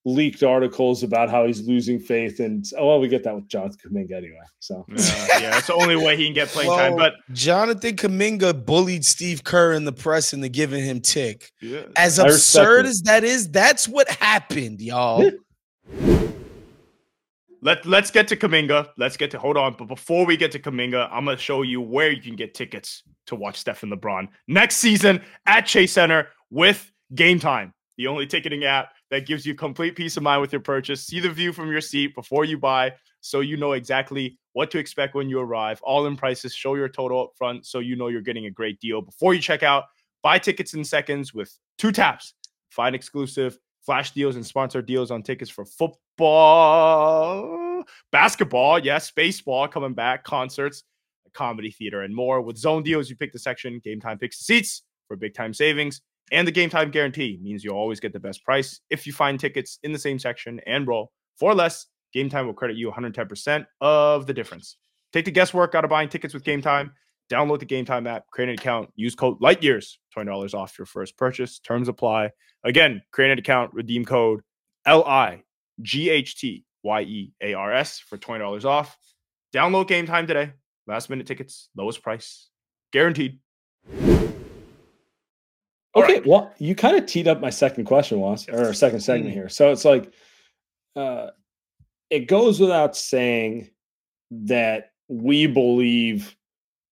[SPEAKER 1] leaked articles about how he's losing faith and oh well we get that with Jonathan Kuminga anyway so
[SPEAKER 2] yeah, yeah that's the only way he can get playing well, time but
[SPEAKER 3] Jonathan Kuminga bullied Steve Kerr in the press into giving him tick yeah. as absurd as that is that's what happened y'all
[SPEAKER 2] Let, let's get to Kuminga. Let's get to hold on. But before we get to Kuminga, I'm going to show you where you can get tickets to watch Stephen LeBron next season at Chase Center with Game Time, the only ticketing app that gives you complete peace of mind with your purchase. See the view from your seat before you buy so you know exactly what to expect when you arrive. All in prices, show your total up front so you know you're getting a great deal before you check out. Buy tickets in seconds with two taps. Find exclusive flash deals and sponsor deals on tickets for football, basketball, yes, baseball coming back, concerts, comedy theater, and more. With zone deals, you pick the section, game time picks the seats for big time savings. And the game time guarantee means you'll always get the best price. If you find tickets in the same section and roll for less, Game Time will credit you 110% of the difference. Take the guesswork out of buying tickets with Game Time. Download the Game Time app, create an account, use code LIGHTYEARS, $20 off your first purchase. Terms apply. Again, create an account, redeem code L I G H T Y E A R S for $20 off. Download Game Time today. Last minute tickets, lowest price, guaranteed.
[SPEAKER 1] Okay, right. well, you kind of teed up my second question, was or second segment mm here. So it's like, uh, it goes without saying that we believe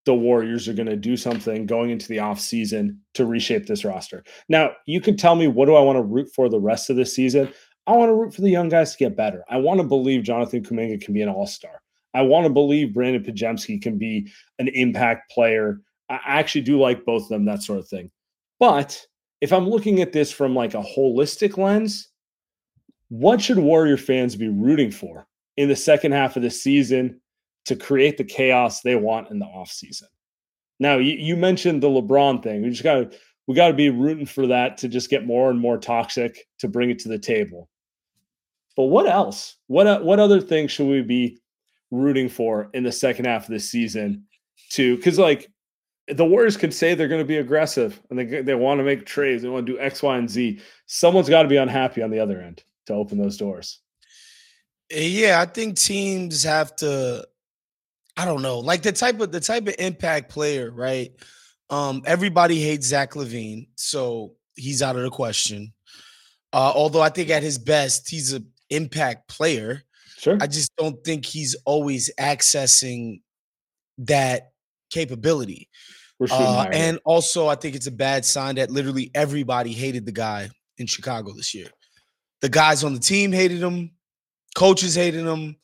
[SPEAKER 1] the Warriors are going to do something going into the off season to reshape this roster. Now, you can tell me what do I want to root for the rest of the season? I want to root for the young guys to get better. I want to believe Jonathan Kuminga can be an all star. I want to believe Brandon Podziemski can be an impact player. I actually do like both of them, that sort of thing. But if I'm looking at this from like a holistic lens, what should Warrior fans be rooting for in the second half of the season to create the chaos they want in the offseason? Now, you, you mentioned the LeBron thing. We just got to we got to be rooting for that to just get more and more toxic to bring it to the table. But what else? What what other things should we be rooting for in the second half of the season to cuz like the Warriors can say they're going to be aggressive and they they want to make trades, they want to do X, Y, and Z. Someone's got to be unhappy on the other end to open those doors.
[SPEAKER 3] Yeah, I think teams have to. I don't know, like the type of the type of impact player, right? Um, everybody hates Zach LaVine, so he's out of the question. Uh, although I think at his best, he's an impact player.
[SPEAKER 1] Sure.
[SPEAKER 3] I just don't think he's always accessing that capability. Uh, and also, I think it's a bad sign that literally everybody hated the guy in Chicago this year. The guys on the team hated him, coaches hated him,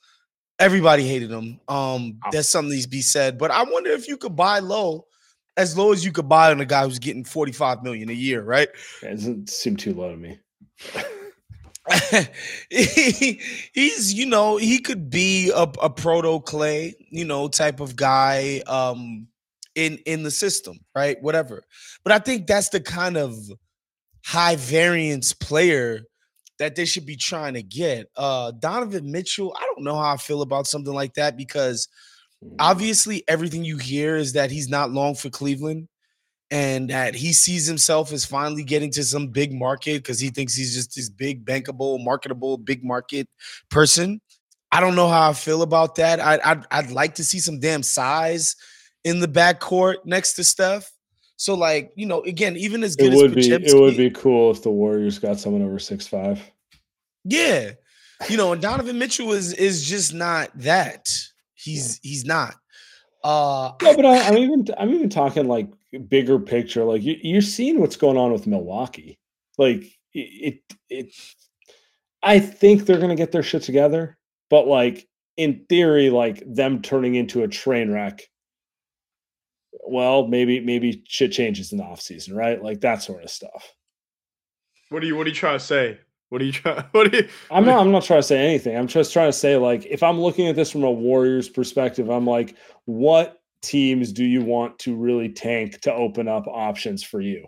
[SPEAKER 3] everybody hated him. Um, there's something needs to be said, but I wonder if you could buy low, as low as you could buy on a guy who's getting 45 million a year, right?
[SPEAKER 1] It doesn't seem too low to me.
[SPEAKER 3] he, he's you know he could be a, a proto clay you know type of guy um in in the system, right? Whatever. But I think that's the kind of high variance player that they should be trying to get. Uh Donovan Mitchell, I don't know how I feel about something like that because mm. obviously everything you hear is that he's not long for Cleveland and that he sees himself as finally getting to some big market because he thinks he's just this big bankable, marketable, big market person. I don't know how I feel about that. I, I'd, I'd like to see some damn size in the backcourt next to Steph. So like, you know, again, even as good
[SPEAKER 1] it would
[SPEAKER 3] as
[SPEAKER 1] be it would be cool if the Warriors got someone over six five.
[SPEAKER 3] Yeah. You know, and Donovan Mitchell is is just not that. He's he's not. Uh
[SPEAKER 1] no, but I, am even I'm even talking like bigger picture. Like you, you're seeing what's going on with Milwaukee. Like it, it, it I think they're gonna get their shit together, but like in theory, like them turning into a train wreck well, maybe maybe shit changes in the off season, right? Like that sort of stuff.
[SPEAKER 2] What are you what are you trying to say? What are you trying? What are you?
[SPEAKER 1] I'm not. I'm not trying to say anything. I'm just trying to say, like, if I'm looking at this from a Warriors perspective, I'm like, what teams do you want to really tank to open up options for you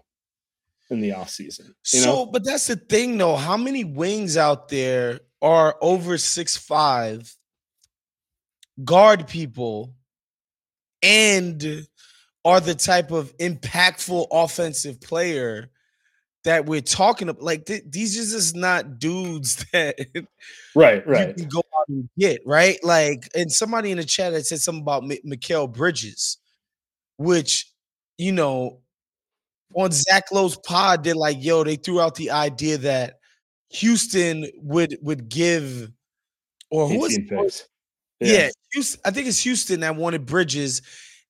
[SPEAKER 1] in the off season?
[SPEAKER 3] so, know? but that's the thing, though. How many wings out there are over six five, guard people, and are the type of impactful offensive player that we're talking about. Like th- these are just not dudes that
[SPEAKER 1] right, right.
[SPEAKER 3] You can go out and get right. Like, and somebody in the chat that said something about M- Mikal Bridges, which you know, on Zach Lowe's pod, they're like, "Yo, they threw out the idea that Houston would would give, or who was it? Yeah, yeah Houston, I think it's Houston that wanted Bridges."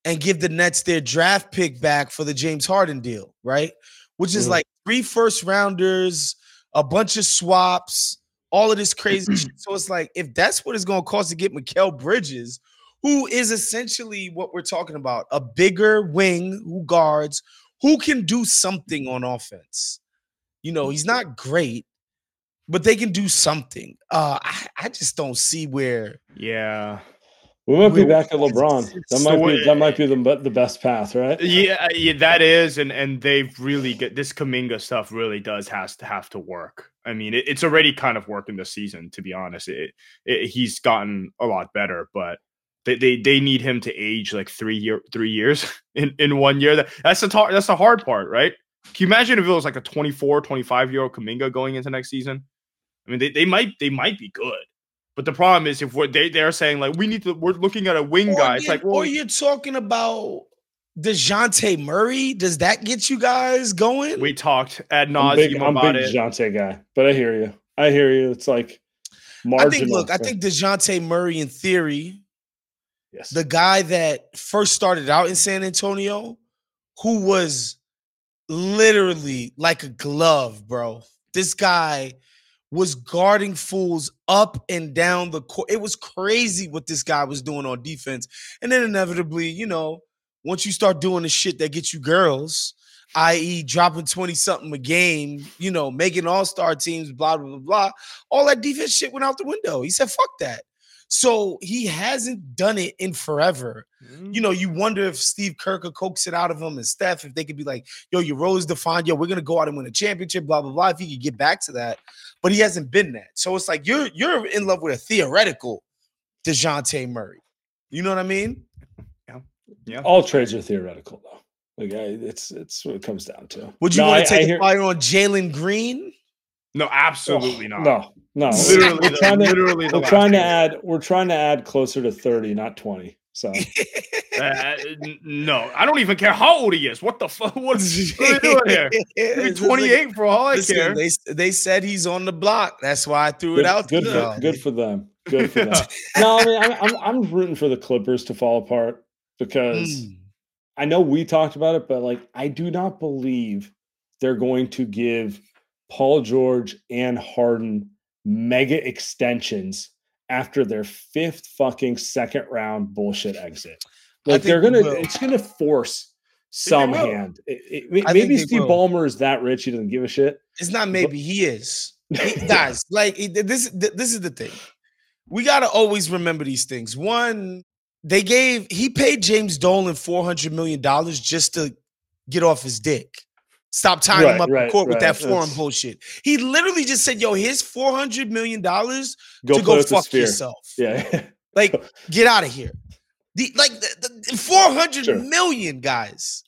[SPEAKER 3] And give the Nets their draft pick back for the James Harden deal, right? Which is mm. like three first rounders, a bunch of swaps, all of this crazy shit. So it's like, if that's what it's going to cost to get Mikal Bridges, who is essentially what we're talking about a bigger wing who guards, who can do something on offense. You know, he's not great, but they can do something. Uh, I, I just don't see where.
[SPEAKER 2] Yeah.
[SPEAKER 1] We might be back at LeBron. That might be that might be the the best path, right?
[SPEAKER 2] Yeah, uh, yeah, that is, and and they've really get this Kuminga stuff really does has to have to work. I mean, it, it's already kind of working this season, to be honest. It, it, he's gotten a lot better, but they, they they need him to age like three year three years in in one year. That that's the tar- that's the hard part, right? Can you imagine if it was like a 24, 25 year old Kuminga going into next season? I mean, they, they might they might be good but the problem is if we're, they they're saying like we need to we're looking at a wing or guy. It's like
[SPEAKER 3] well, or you're talking about Dejounte Murray. Does that get you guys going?
[SPEAKER 2] We talked ad nauseum
[SPEAKER 1] I'm
[SPEAKER 2] about
[SPEAKER 1] big it. Dejounte guy, but I hear you. I hear you. It's like marginal.
[SPEAKER 3] I think look, I think Dejounte Murray in theory,
[SPEAKER 1] yes,
[SPEAKER 3] the guy that first started out in San Antonio, who was literally like a glove, bro. This guy was guarding fools up and down the court. It was crazy what this guy was doing on defense. And then inevitably, you know, once you start doing the shit that gets you girls, i.e., dropping 20 something a game, you know, making all star teams, blah, blah, blah, blah, all that defense shit went out the window. He said, fuck that. So he hasn't done it in forever. Mm. You know, you wonder if Steve Kerr could coax it out of him and Steph, if they could be like, yo, your role is defined. Yo, we're gonna go out and win a championship, blah, blah, blah. If he could get back to that. But he hasn't been that. So it's like you're you're in love with a theoretical Dejounte Murray. You know what I mean?
[SPEAKER 2] Yeah. Yeah.
[SPEAKER 1] All trades are theoretical though. Like I, it's it's what it comes down to.
[SPEAKER 3] Would you no, want to take I a fire on Jalen Green?
[SPEAKER 2] No, absolutely oh, not.
[SPEAKER 1] No, no, literally, we're trying to, literally we're trying to add we're trying to add closer to 30, not 20. So
[SPEAKER 2] uh, no, I don't even care how old he is. What the fuck? What's what are doing here? Maybe 28 like, for all I listen, care.
[SPEAKER 3] They, they said he's on the block. That's why I threw
[SPEAKER 1] good,
[SPEAKER 3] it out.
[SPEAKER 1] Good, for, good for them. Good for them. no, I mean I'm, I'm, I'm rooting for the Clippers to fall apart because mm. I know we talked about it, but like I do not believe they're going to give Paul George and Harden mega extensions after their fifth fucking second round bullshit exit. Like they're gonna, it's gonna force some hand. It, it, maybe Steve will. Ballmer is that rich; he doesn't give a shit.
[SPEAKER 3] It's not maybe he is. He, guys, like this. This is the thing. We gotta always remember these things. One, they gave he paid James Dolan four hundred million dollars just to get off his dick. Stop tying right, him up right, in court right. with that foreign That's... bullshit. He literally just said, "Yo, here's four hundred million dollars to go fuck yourself."
[SPEAKER 1] Yeah,
[SPEAKER 3] like get out of here. The like the, the four hundred sure. million guys.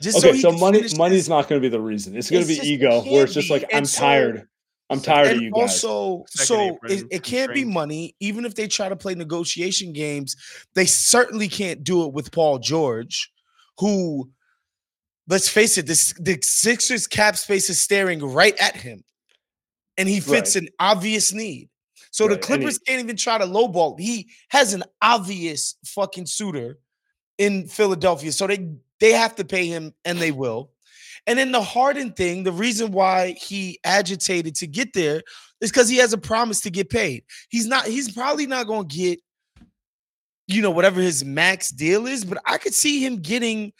[SPEAKER 1] Just okay, so, so money money's this. not going to be the reason. It's going to be ego, where it's just like I'm so, tired. I'm tired of you guys.
[SPEAKER 3] Also, so it, it can't be money. Even if they try to play negotiation games, they certainly can't do it with Paul George, who let's face it, this the Sixers cap space is staring right at him, and he fits right. an obvious need. So right. the Clippers he, can't even try to lowball. He has an obvious fucking suitor in Philadelphia, so they they have to pay him, and they will. And then the Harden thing, the reason why he agitated to get there is because he has a promise to get paid. He's not. He's probably not going to get, you know, whatever his max deal is. But I could see him getting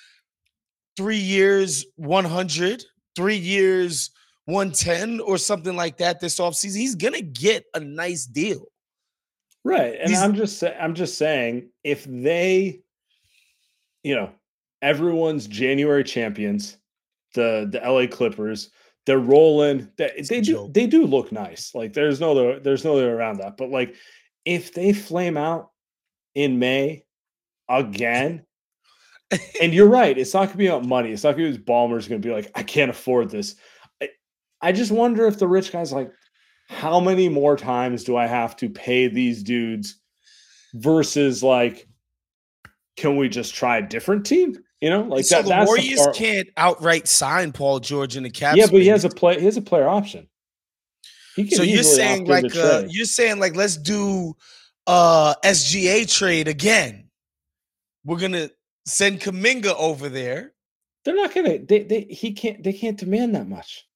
[SPEAKER 3] three years 100, three years 110 or something like that this offseason, he's gonna get a nice deal.
[SPEAKER 1] Right. And he's, I'm just I'm just saying if they, you know, everyone's January champions, the the LA Clippers, They're rolling. They, they do they do look nice. Like there's no there's no way around that. But like if they flame out in May again, and you're right, it's not gonna be about money. It's not gonna be Ballmer's gonna be like, I can't afford this. I, I just wonder if the rich guys like, how many more times do I have to pay these dudes versus like, can we just try a different team? You know, like
[SPEAKER 3] so
[SPEAKER 1] that.
[SPEAKER 3] The Warriors the can't outright sign Paul George in the cap.
[SPEAKER 1] Yeah, but he has a play. He has a player option.
[SPEAKER 3] so you're saying like uh, you're saying like let's do uh SGA trade again. We're gonna send Kuminga over there.
[SPEAKER 1] They're not gonna. They they he can't. They can't demand that much.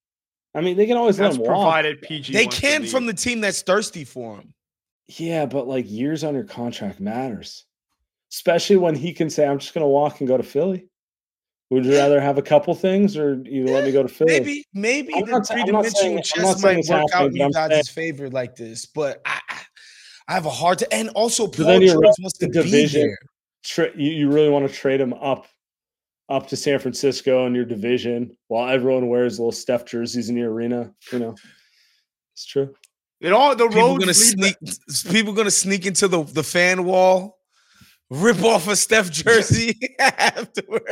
[SPEAKER 1] I mean, they can always that's let him provided walk.
[SPEAKER 3] PG. They can from the team that's thirsty for him.
[SPEAKER 1] Yeah, but like years on your contract matters especially when he can say, "I'm just going to walk and go to Philly." Would you rather have a couple things, or you let me go to Philly?
[SPEAKER 3] Maybe, maybe I'm the three dimensional chess might work out in you guys' favor like this, but I, I have a hard to. And also, Paul so George wants to division, be there.
[SPEAKER 1] Tra- you, you really want to trade him up, up to San Francisco in your division, while everyone wears little Steph jerseys in the arena. You know, it's true.
[SPEAKER 2] It all the
[SPEAKER 3] people gonna sneak. People gonna sneak into the the fan wall rip off a Steph jersey afterwards.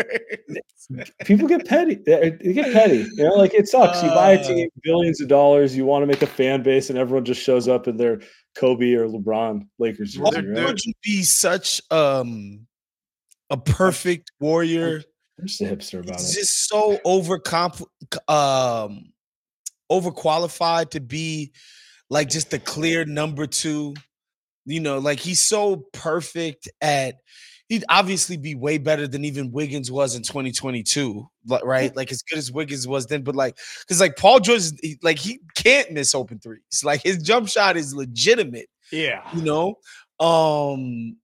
[SPEAKER 1] People get petty. They get petty. You know, like it sucks. You buy a uh. team billions of dollars. You want to make a fan base, and everyone just shows up in their Kobe or LeBron Lakers jersey.
[SPEAKER 3] Right? Would you be such um a perfect warrior?
[SPEAKER 1] I'm just a hipster about
[SPEAKER 3] it's
[SPEAKER 1] it.
[SPEAKER 3] Just so overcomp um overqualified to be like just the clear number two you know, like he's so perfect at he'd obviously be way better than even Wiggins was in 2022, right? Like as good as Wiggins was then, but like because like Paul George, like he can't miss open threes. Like his jump shot is legitimate.
[SPEAKER 2] Yeah,
[SPEAKER 3] you know, um,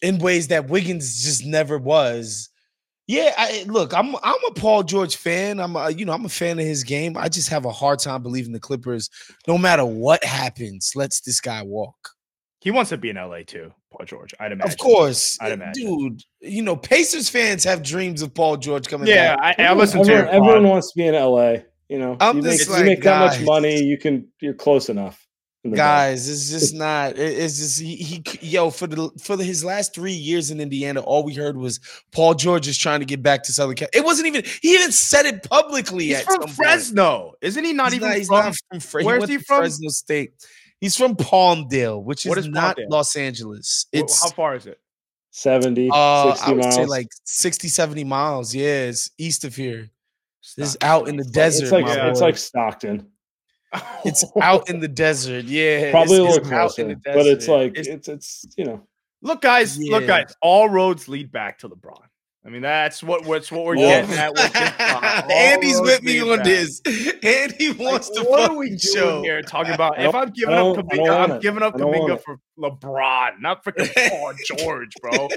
[SPEAKER 3] in ways that Wiggins just never was. Yeah, I, look, I'm I'm a Paul George fan. I'm a, you know I'm a fan of his game. I just have a hard time believing the Clippers, no matter what happens, lets this guy walk.
[SPEAKER 2] He wants to be in LA too, Paul George. I'd imagine.
[SPEAKER 3] Of course,
[SPEAKER 2] I'd eh, imagine.
[SPEAKER 3] dude. You know, Pacers fans have dreams of Paul George coming.
[SPEAKER 2] Yeah,
[SPEAKER 3] back.
[SPEAKER 2] I, I listen
[SPEAKER 1] everyone,
[SPEAKER 2] to
[SPEAKER 1] everyone wants to be in LA. You know,
[SPEAKER 3] I'm
[SPEAKER 1] you
[SPEAKER 3] make,
[SPEAKER 1] make,
[SPEAKER 3] like,
[SPEAKER 1] you make that much money, you can. You're close enough.
[SPEAKER 3] Guys, it's just not. It's just he, he, Yo, for the for the, his last three years in Indiana, all we heard was Paul George is trying to get back to Southern California. It wasn't even. He even said it publicly.
[SPEAKER 2] He's from Fresno,
[SPEAKER 3] point.
[SPEAKER 2] isn't he? Not
[SPEAKER 3] he's
[SPEAKER 2] even
[SPEAKER 3] not,
[SPEAKER 2] from.
[SPEAKER 3] Not from Fre-
[SPEAKER 2] where's
[SPEAKER 3] he,
[SPEAKER 2] he from?
[SPEAKER 3] Fresno State. He's from Palmdale, which is, is not Los Angeles. It's
[SPEAKER 2] how far is it?
[SPEAKER 1] 70, uh, 60 I would miles. say
[SPEAKER 3] like 60, 70 miles. Yeah, it's east of here. This is out in the desert.
[SPEAKER 1] It's like, yeah, it's like Stockton.
[SPEAKER 3] It's out in the desert. Yeah,
[SPEAKER 1] probably a little closer, but it's like it's, it's it's you know.
[SPEAKER 2] Look, guys. Yeah. Look, guys. All roads lead back to LeBron. I mean, that's what what's what we're getting at. With
[SPEAKER 3] Andy's with me on back. this. Andy wants like, to. What are we doing
[SPEAKER 2] show? here? Talking about if I'm giving up Kuminga, I'm giving up Kuminga for LeBron, not for Paul George, bro.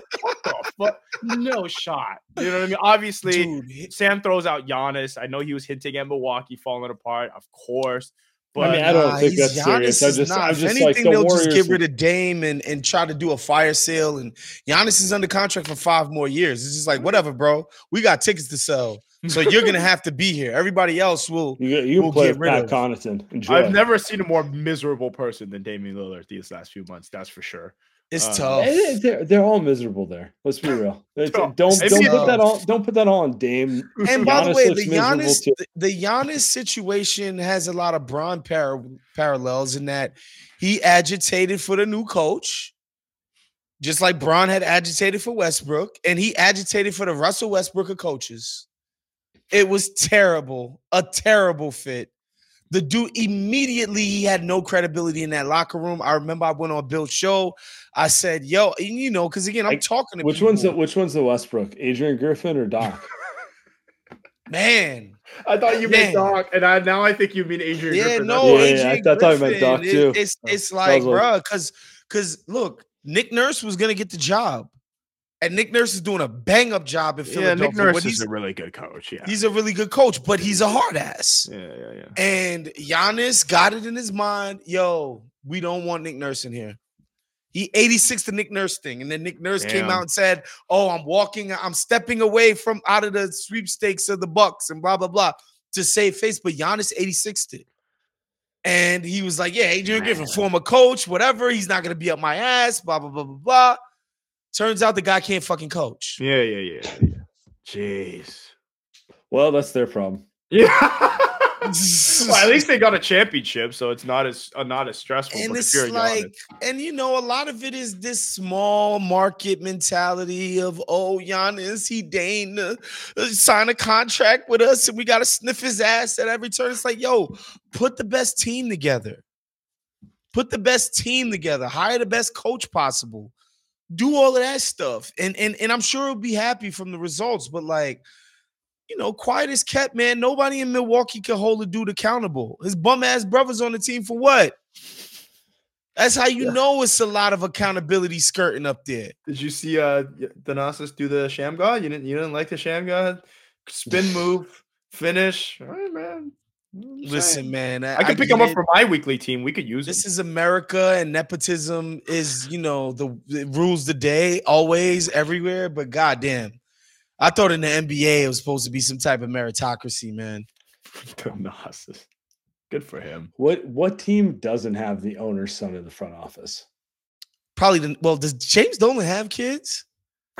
[SPEAKER 2] But no shot. You know what I mean? Obviously, Dude. Sam throws out Giannis. I know he was hinting at Milwaukee falling apart. Of course.
[SPEAKER 1] But I mean, I don't nah, think that's Giannis serious. I just, not. I'm just
[SPEAKER 3] if anything,
[SPEAKER 1] like, the
[SPEAKER 3] they'll
[SPEAKER 1] Warriors
[SPEAKER 3] just get rid of Dame and, and try to do a fire sale. And Giannis is under contract for five more years. It's just like, whatever, bro. We got tickets to sell. So you're gonna have to be here. Everybody else will.
[SPEAKER 1] You, you will play Pat Connaughton. Enjoy.
[SPEAKER 2] I've never seen a more miserable person than Damian Lillard these last few months. That's for sure.
[SPEAKER 3] It's uh, tough.
[SPEAKER 1] They're, they're all miserable there. Let's be real. don't don't put that all don't put that all on Dame.
[SPEAKER 3] And by the way, the Giannis the, the Giannis situation has a lot of Bron par- parallels in that he agitated for the new coach, just like Bron had agitated for Westbrook, and he agitated for the Russell Westbrook of coaches. It was terrible, a terrible fit. The dude immediately he had no credibility in that locker room. I remember I went on Bill's show. I said, "Yo, and you know, because again, I'm like, talking to
[SPEAKER 1] which
[SPEAKER 3] people.
[SPEAKER 1] one's the which one's the Westbrook? Adrian Griffin or Doc?
[SPEAKER 3] Man,
[SPEAKER 2] I thought you meant Doc, and I now I think you mean Adrian.
[SPEAKER 3] Yeah,
[SPEAKER 2] Griffin.
[SPEAKER 3] no,
[SPEAKER 1] yeah,
[SPEAKER 3] Adrian
[SPEAKER 1] yeah, I, thought, I meant Doc too.
[SPEAKER 3] It, it's it's like, bro, because because look, Nick Nurse was gonna get the job. And Nick Nurse is doing a bang up job in Philadelphia.
[SPEAKER 2] Yeah, Nick Nurse is a really good coach. Yeah,
[SPEAKER 3] he's a really good coach, but he's a hard ass.
[SPEAKER 2] Yeah, yeah, yeah.
[SPEAKER 3] And Giannis got it in his mind. Yo, we don't want Nick Nurse in here. He 86 the Nick Nurse thing, and then Nick Nurse Damn. came out and said, "Oh, I'm walking, I'm stepping away from out of the sweepstakes of the Bucks and blah blah blah." to save face, but Giannis 86 it. And he was like, Yeah, Adrian Griffin, former coach, whatever. He's not gonna be up my ass, blah, blah, blah, blah, blah. Turns out the guy can't fucking coach.
[SPEAKER 2] Yeah, yeah, yeah. yeah. Jeez.
[SPEAKER 1] Well, that's their problem.
[SPEAKER 2] Yeah. well, at least they got a championship, so it's not as uh, not as stressful.
[SPEAKER 3] And it's like, and you know, a lot of it is this small market mentality of, oh, Giannis, he deigned to uh, sign a contract with us, and we got to sniff his ass at every turn. It's like, yo, put the best team together. Put the best team together. Hire the best coach possible. Do all of that stuff, and and and I'm sure he'll be happy from the results. But like you know, quiet as kept, man. Nobody in Milwaukee can hold a dude accountable. His bum ass brothers on the team for what? That's how you yeah. know it's a lot of accountability skirting up there.
[SPEAKER 2] Did you see uh Thanasis do the Shammgod? You didn't you didn't like the Shammgod? Spin move, finish. All right, man.
[SPEAKER 3] Listen, man.
[SPEAKER 2] I, I can pick him up for my weekly team. We could use
[SPEAKER 3] this
[SPEAKER 2] him.
[SPEAKER 3] is America and nepotism is, you know, the rules the day always everywhere, but goddamn I thought in the NBA it was supposed to be some type of meritocracy, man.
[SPEAKER 2] Good for him.
[SPEAKER 1] What what team doesn't have the owner's son in the front office?
[SPEAKER 3] Probably the well, does James Dolan have kids?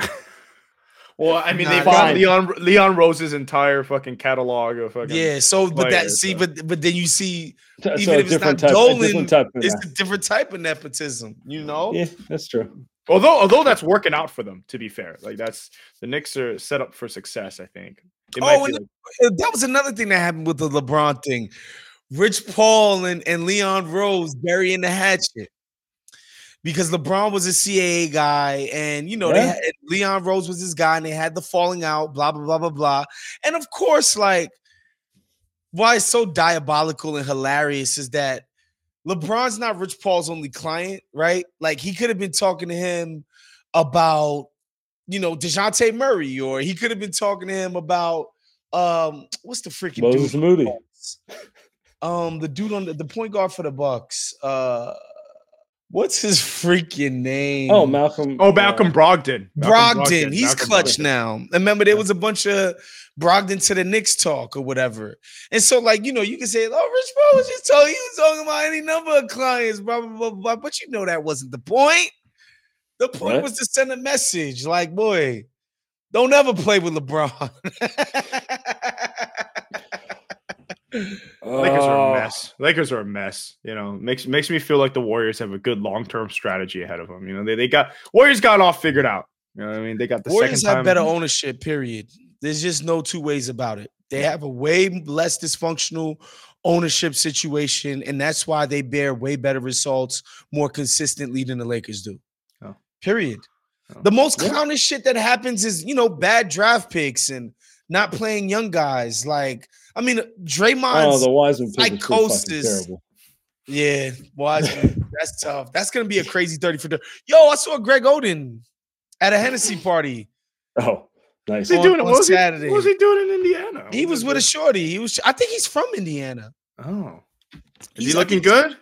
[SPEAKER 2] well, I mean, they've got Leon Leon Rose's entire fucking catalog of fucking
[SPEAKER 3] yeah. So, but that see, so. but but then you see, so, even so if it's not type, Dolan, type it's a different type of nepotism. You know?
[SPEAKER 1] Yeah, that's true.
[SPEAKER 2] Although although that's working out for them, to be fair, like that's the Knicks are set up for success. I think.
[SPEAKER 3] It oh, and like- that was another thing that happened with the LeBron thing. Rich Paul and, and Leon Rose burying the hatchet because LeBron was a CAA guy, and you know yeah. they had, Leon Rose was his guy, and they had the falling out, blah blah blah blah blah. And of course, like why it's so diabolical and hilarious is that LeBron's not Rich Paul's only client, right? Like he could have been talking to him about, you know, Dejounte Murray, or he could have been talking to him about um what's the freaking
[SPEAKER 1] Moses
[SPEAKER 3] dude?
[SPEAKER 1] Moody.
[SPEAKER 3] Um, the dude on the, the point guard for the Bucks. Uh what's his freaking name?
[SPEAKER 1] Oh, Malcolm.
[SPEAKER 2] Oh, Malcolm uh, Brogdon.
[SPEAKER 3] Malcolm Brogdon. Brogdon. He's Malcolm clutch Brogdon. now. Remember, there was a bunch of Brogdon to the Knicks talk or whatever. And so, like, you know, you can say, oh, Rich Paul was just talking, he was talking about any number of clients, blah, blah, blah, blah. But you know that wasn't the point. The point what? was to send a message like, boy, don't ever play with LeBron.
[SPEAKER 2] Lakers are a oh. mess. Lakers are a mess. You know, makes makes me feel like the Warriors have a good long term strategy ahead of them. You know, they, they got Warriors got all figured out. You know what I mean? They got the
[SPEAKER 3] Warriors
[SPEAKER 2] have
[SPEAKER 3] time. better ownership. Period. There's just no two ways about it. They have a way less dysfunctional ownership situation, and that's why they bear way better results more consistently than the Lakers do. Oh. Period. Oh. The most yeah. clownish shit that happens is you know bad draft picks and not playing young guys. Like I mean, Draymond's
[SPEAKER 1] oh, the Wiseman psychosis.
[SPEAKER 3] Yeah, Wiseman. that's tough. That's gonna be a crazy thirty for. Yo, I saw Greg Oden at a Hennessy party.
[SPEAKER 1] Oh, Nice.
[SPEAKER 2] What's he doing? On, what, was Saturday. He, what was he doing in Indiana?
[SPEAKER 3] He was with a shorty. He was. I think he's from Indiana.
[SPEAKER 2] Oh, is he's he looking good?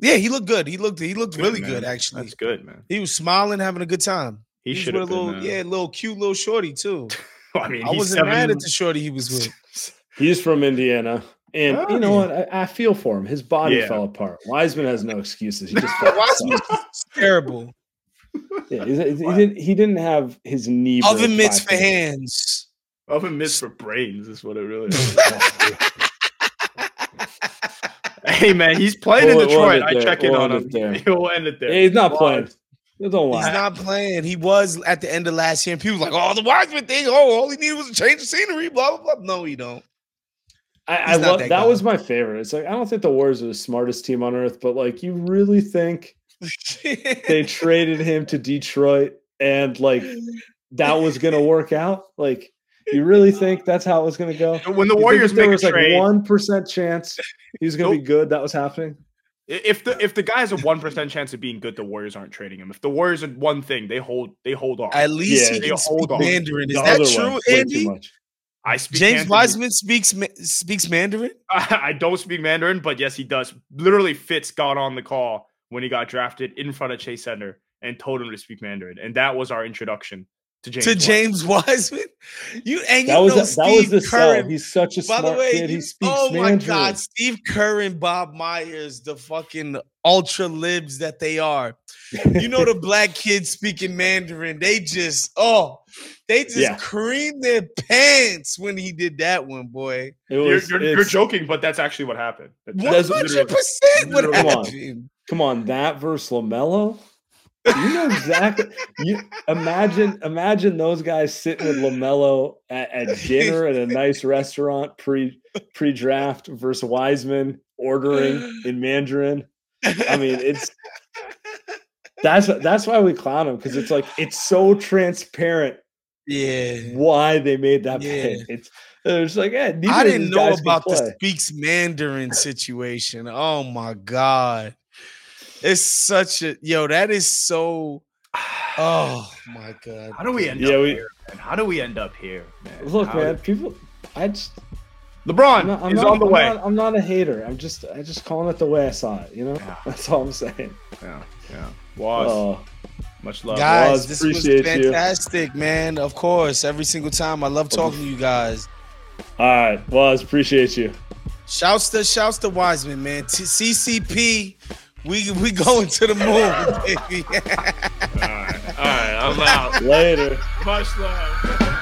[SPEAKER 3] Yeah, he looked good. He looked. He looked good, really man. good. Actually,
[SPEAKER 2] that's good, man.
[SPEAKER 3] He was smiling, having a good time.
[SPEAKER 2] He, he should have a
[SPEAKER 3] little,
[SPEAKER 2] been,
[SPEAKER 3] uh... yeah, little cute little shorty too.
[SPEAKER 2] I mean,
[SPEAKER 3] I wasn't seven... mad at the shorty he was with.
[SPEAKER 1] He's from Indiana. And oh, you know ah. what? I, I, feel for him. His body yeah. fell apart. Wiseman has no excuses. He just
[SPEAKER 3] Wiseman's terrible
[SPEAKER 1] yeah, he, didn't. He didn't have his knee.
[SPEAKER 3] Oven mitts for hands.
[SPEAKER 2] Oven mitts for brains is what it really is. hey man, he's playing we'll, in Detroit. We'll I check in we'll on him. There. He'll end it there.
[SPEAKER 1] Yeah, he's not playing.
[SPEAKER 3] Don't lie. He's not playing. He was at the end of last year, and people like, "Oh, the Wiseman thing. Oh, all he needed was a change of scenery." Blah blah blah. No, he don't.
[SPEAKER 1] I, I love that, that was my favorite. It's like I don't think the Warriors are the smartest team on earth, but like you really think they traded him to Detroit and like that was gonna work out. Like you really think that's how it was gonna go?
[SPEAKER 2] When the Warriors
[SPEAKER 1] there
[SPEAKER 2] was
[SPEAKER 1] like one percent chance he was gonna nope. be good, that was happening.
[SPEAKER 2] If the if the guy has a one percent chance of being good, the Warriors aren't trading him. If the Warriors are one thing, they hold they hold on.
[SPEAKER 3] At least yeah, he can hold speak Mandarin. Is that true, Andy?
[SPEAKER 2] I speak
[SPEAKER 3] James Cantonese. Wiseman speaks speaks Mandarin.
[SPEAKER 2] I, I don't speak Mandarin, but yes, he does. Literally, Fitz got on the call when he got drafted in front of Chase Center and told him to speak Mandarin. And that was our introduction
[SPEAKER 3] to James, to James Wiseman. You and
[SPEAKER 1] that
[SPEAKER 3] you
[SPEAKER 1] was
[SPEAKER 3] know
[SPEAKER 1] a,
[SPEAKER 3] Steve
[SPEAKER 1] that was the
[SPEAKER 3] Curran.
[SPEAKER 1] sell. He's such a
[SPEAKER 3] By
[SPEAKER 1] smart
[SPEAKER 3] the way,
[SPEAKER 1] kid. He speaks
[SPEAKER 3] oh my
[SPEAKER 1] Mandarin.
[SPEAKER 3] God, Steve Kerr and Bob Myers, the fucking ultra libs that they are. You know the black kids speaking Mandarin. They just oh, they just
[SPEAKER 1] Yeah.
[SPEAKER 3] creamed their pants when he did that one, boy.
[SPEAKER 1] It
[SPEAKER 2] You're, you're, you're joking, but that's actually what happened. That's-
[SPEAKER 3] One
[SPEAKER 1] That's
[SPEAKER 2] literally-
[SPEAKER 3] hundred percent what
[SPEAKER 1] Come on.
[SPEAKER 3] happened.
[SPEAKER 1] Come on, that versus LaMelo. You know exactly. you imagine, imagine those guys sitting with LaMelo at, at dinner at a nice restaurant pre pre draft versus Wiseman ordering in Mandarin. I mean, it's that's that's why we clown him because it's like it's so transparent
[SPEAKER 3] yeah.
[SPEAKER 1] why they made that
[SPEAKER 3] Yeah.
[SPEAKER 1] pick. It's it's like, yeah,
[SPEAKER 3] I didn't know about the speaks Mandarin situation. Oh my god. It's such a yo, that is so oh my god.
[SPEAKER 2] How do we end
[SPEAKER 1] Yeah,
[SPEAKER 2] up
[SPEAKER 1] we-
[SPEAKER 2] here, man? How do we end up here, man?
[SPEAKER 1] Look,
[SPEAKER 2] How-
[SPEAKER 1] man, people. I just
[SPEAKER 2] LeBron
[SPEAKER 1] I'm not, I'm
[SPEAKER 2] is
[SPEAKER 1] not-
[SPEAKER 2] on the
[SPEAKER 1] I'm
[SPEAKER 2] way.
[SPEAKER 1] Not, I'm not a hater. I'm just I just calling it the way I saw it. You know,
[SPEAKER 2] Yeah.
[SPEAKER 1] that's all I'm saying.
[SPEAKER 2] Yeah, yeah. Was
[SPEAKER 1] Oh,
[SPEAKER 2] much love.
[SPEAKER 3] Guys,
[SPEAKER 1] Wos,
[SPEAKER 3] this was
[SPEAKER 1] appreciate you.
[SPEAKER 3] fantastic, man. Of course, every single time. I love talking to you guys.
[SPEAKER 1] all right, was appreciate you.
[SPEAKER 3] Shouts to shouts to Wiseman, man. T- CCP, we we going to the moon, baby.
[SPEAKER 2] All right, all right. I'm out.
[SPEAKER 1] Later.
[SPEAKER 2] much love.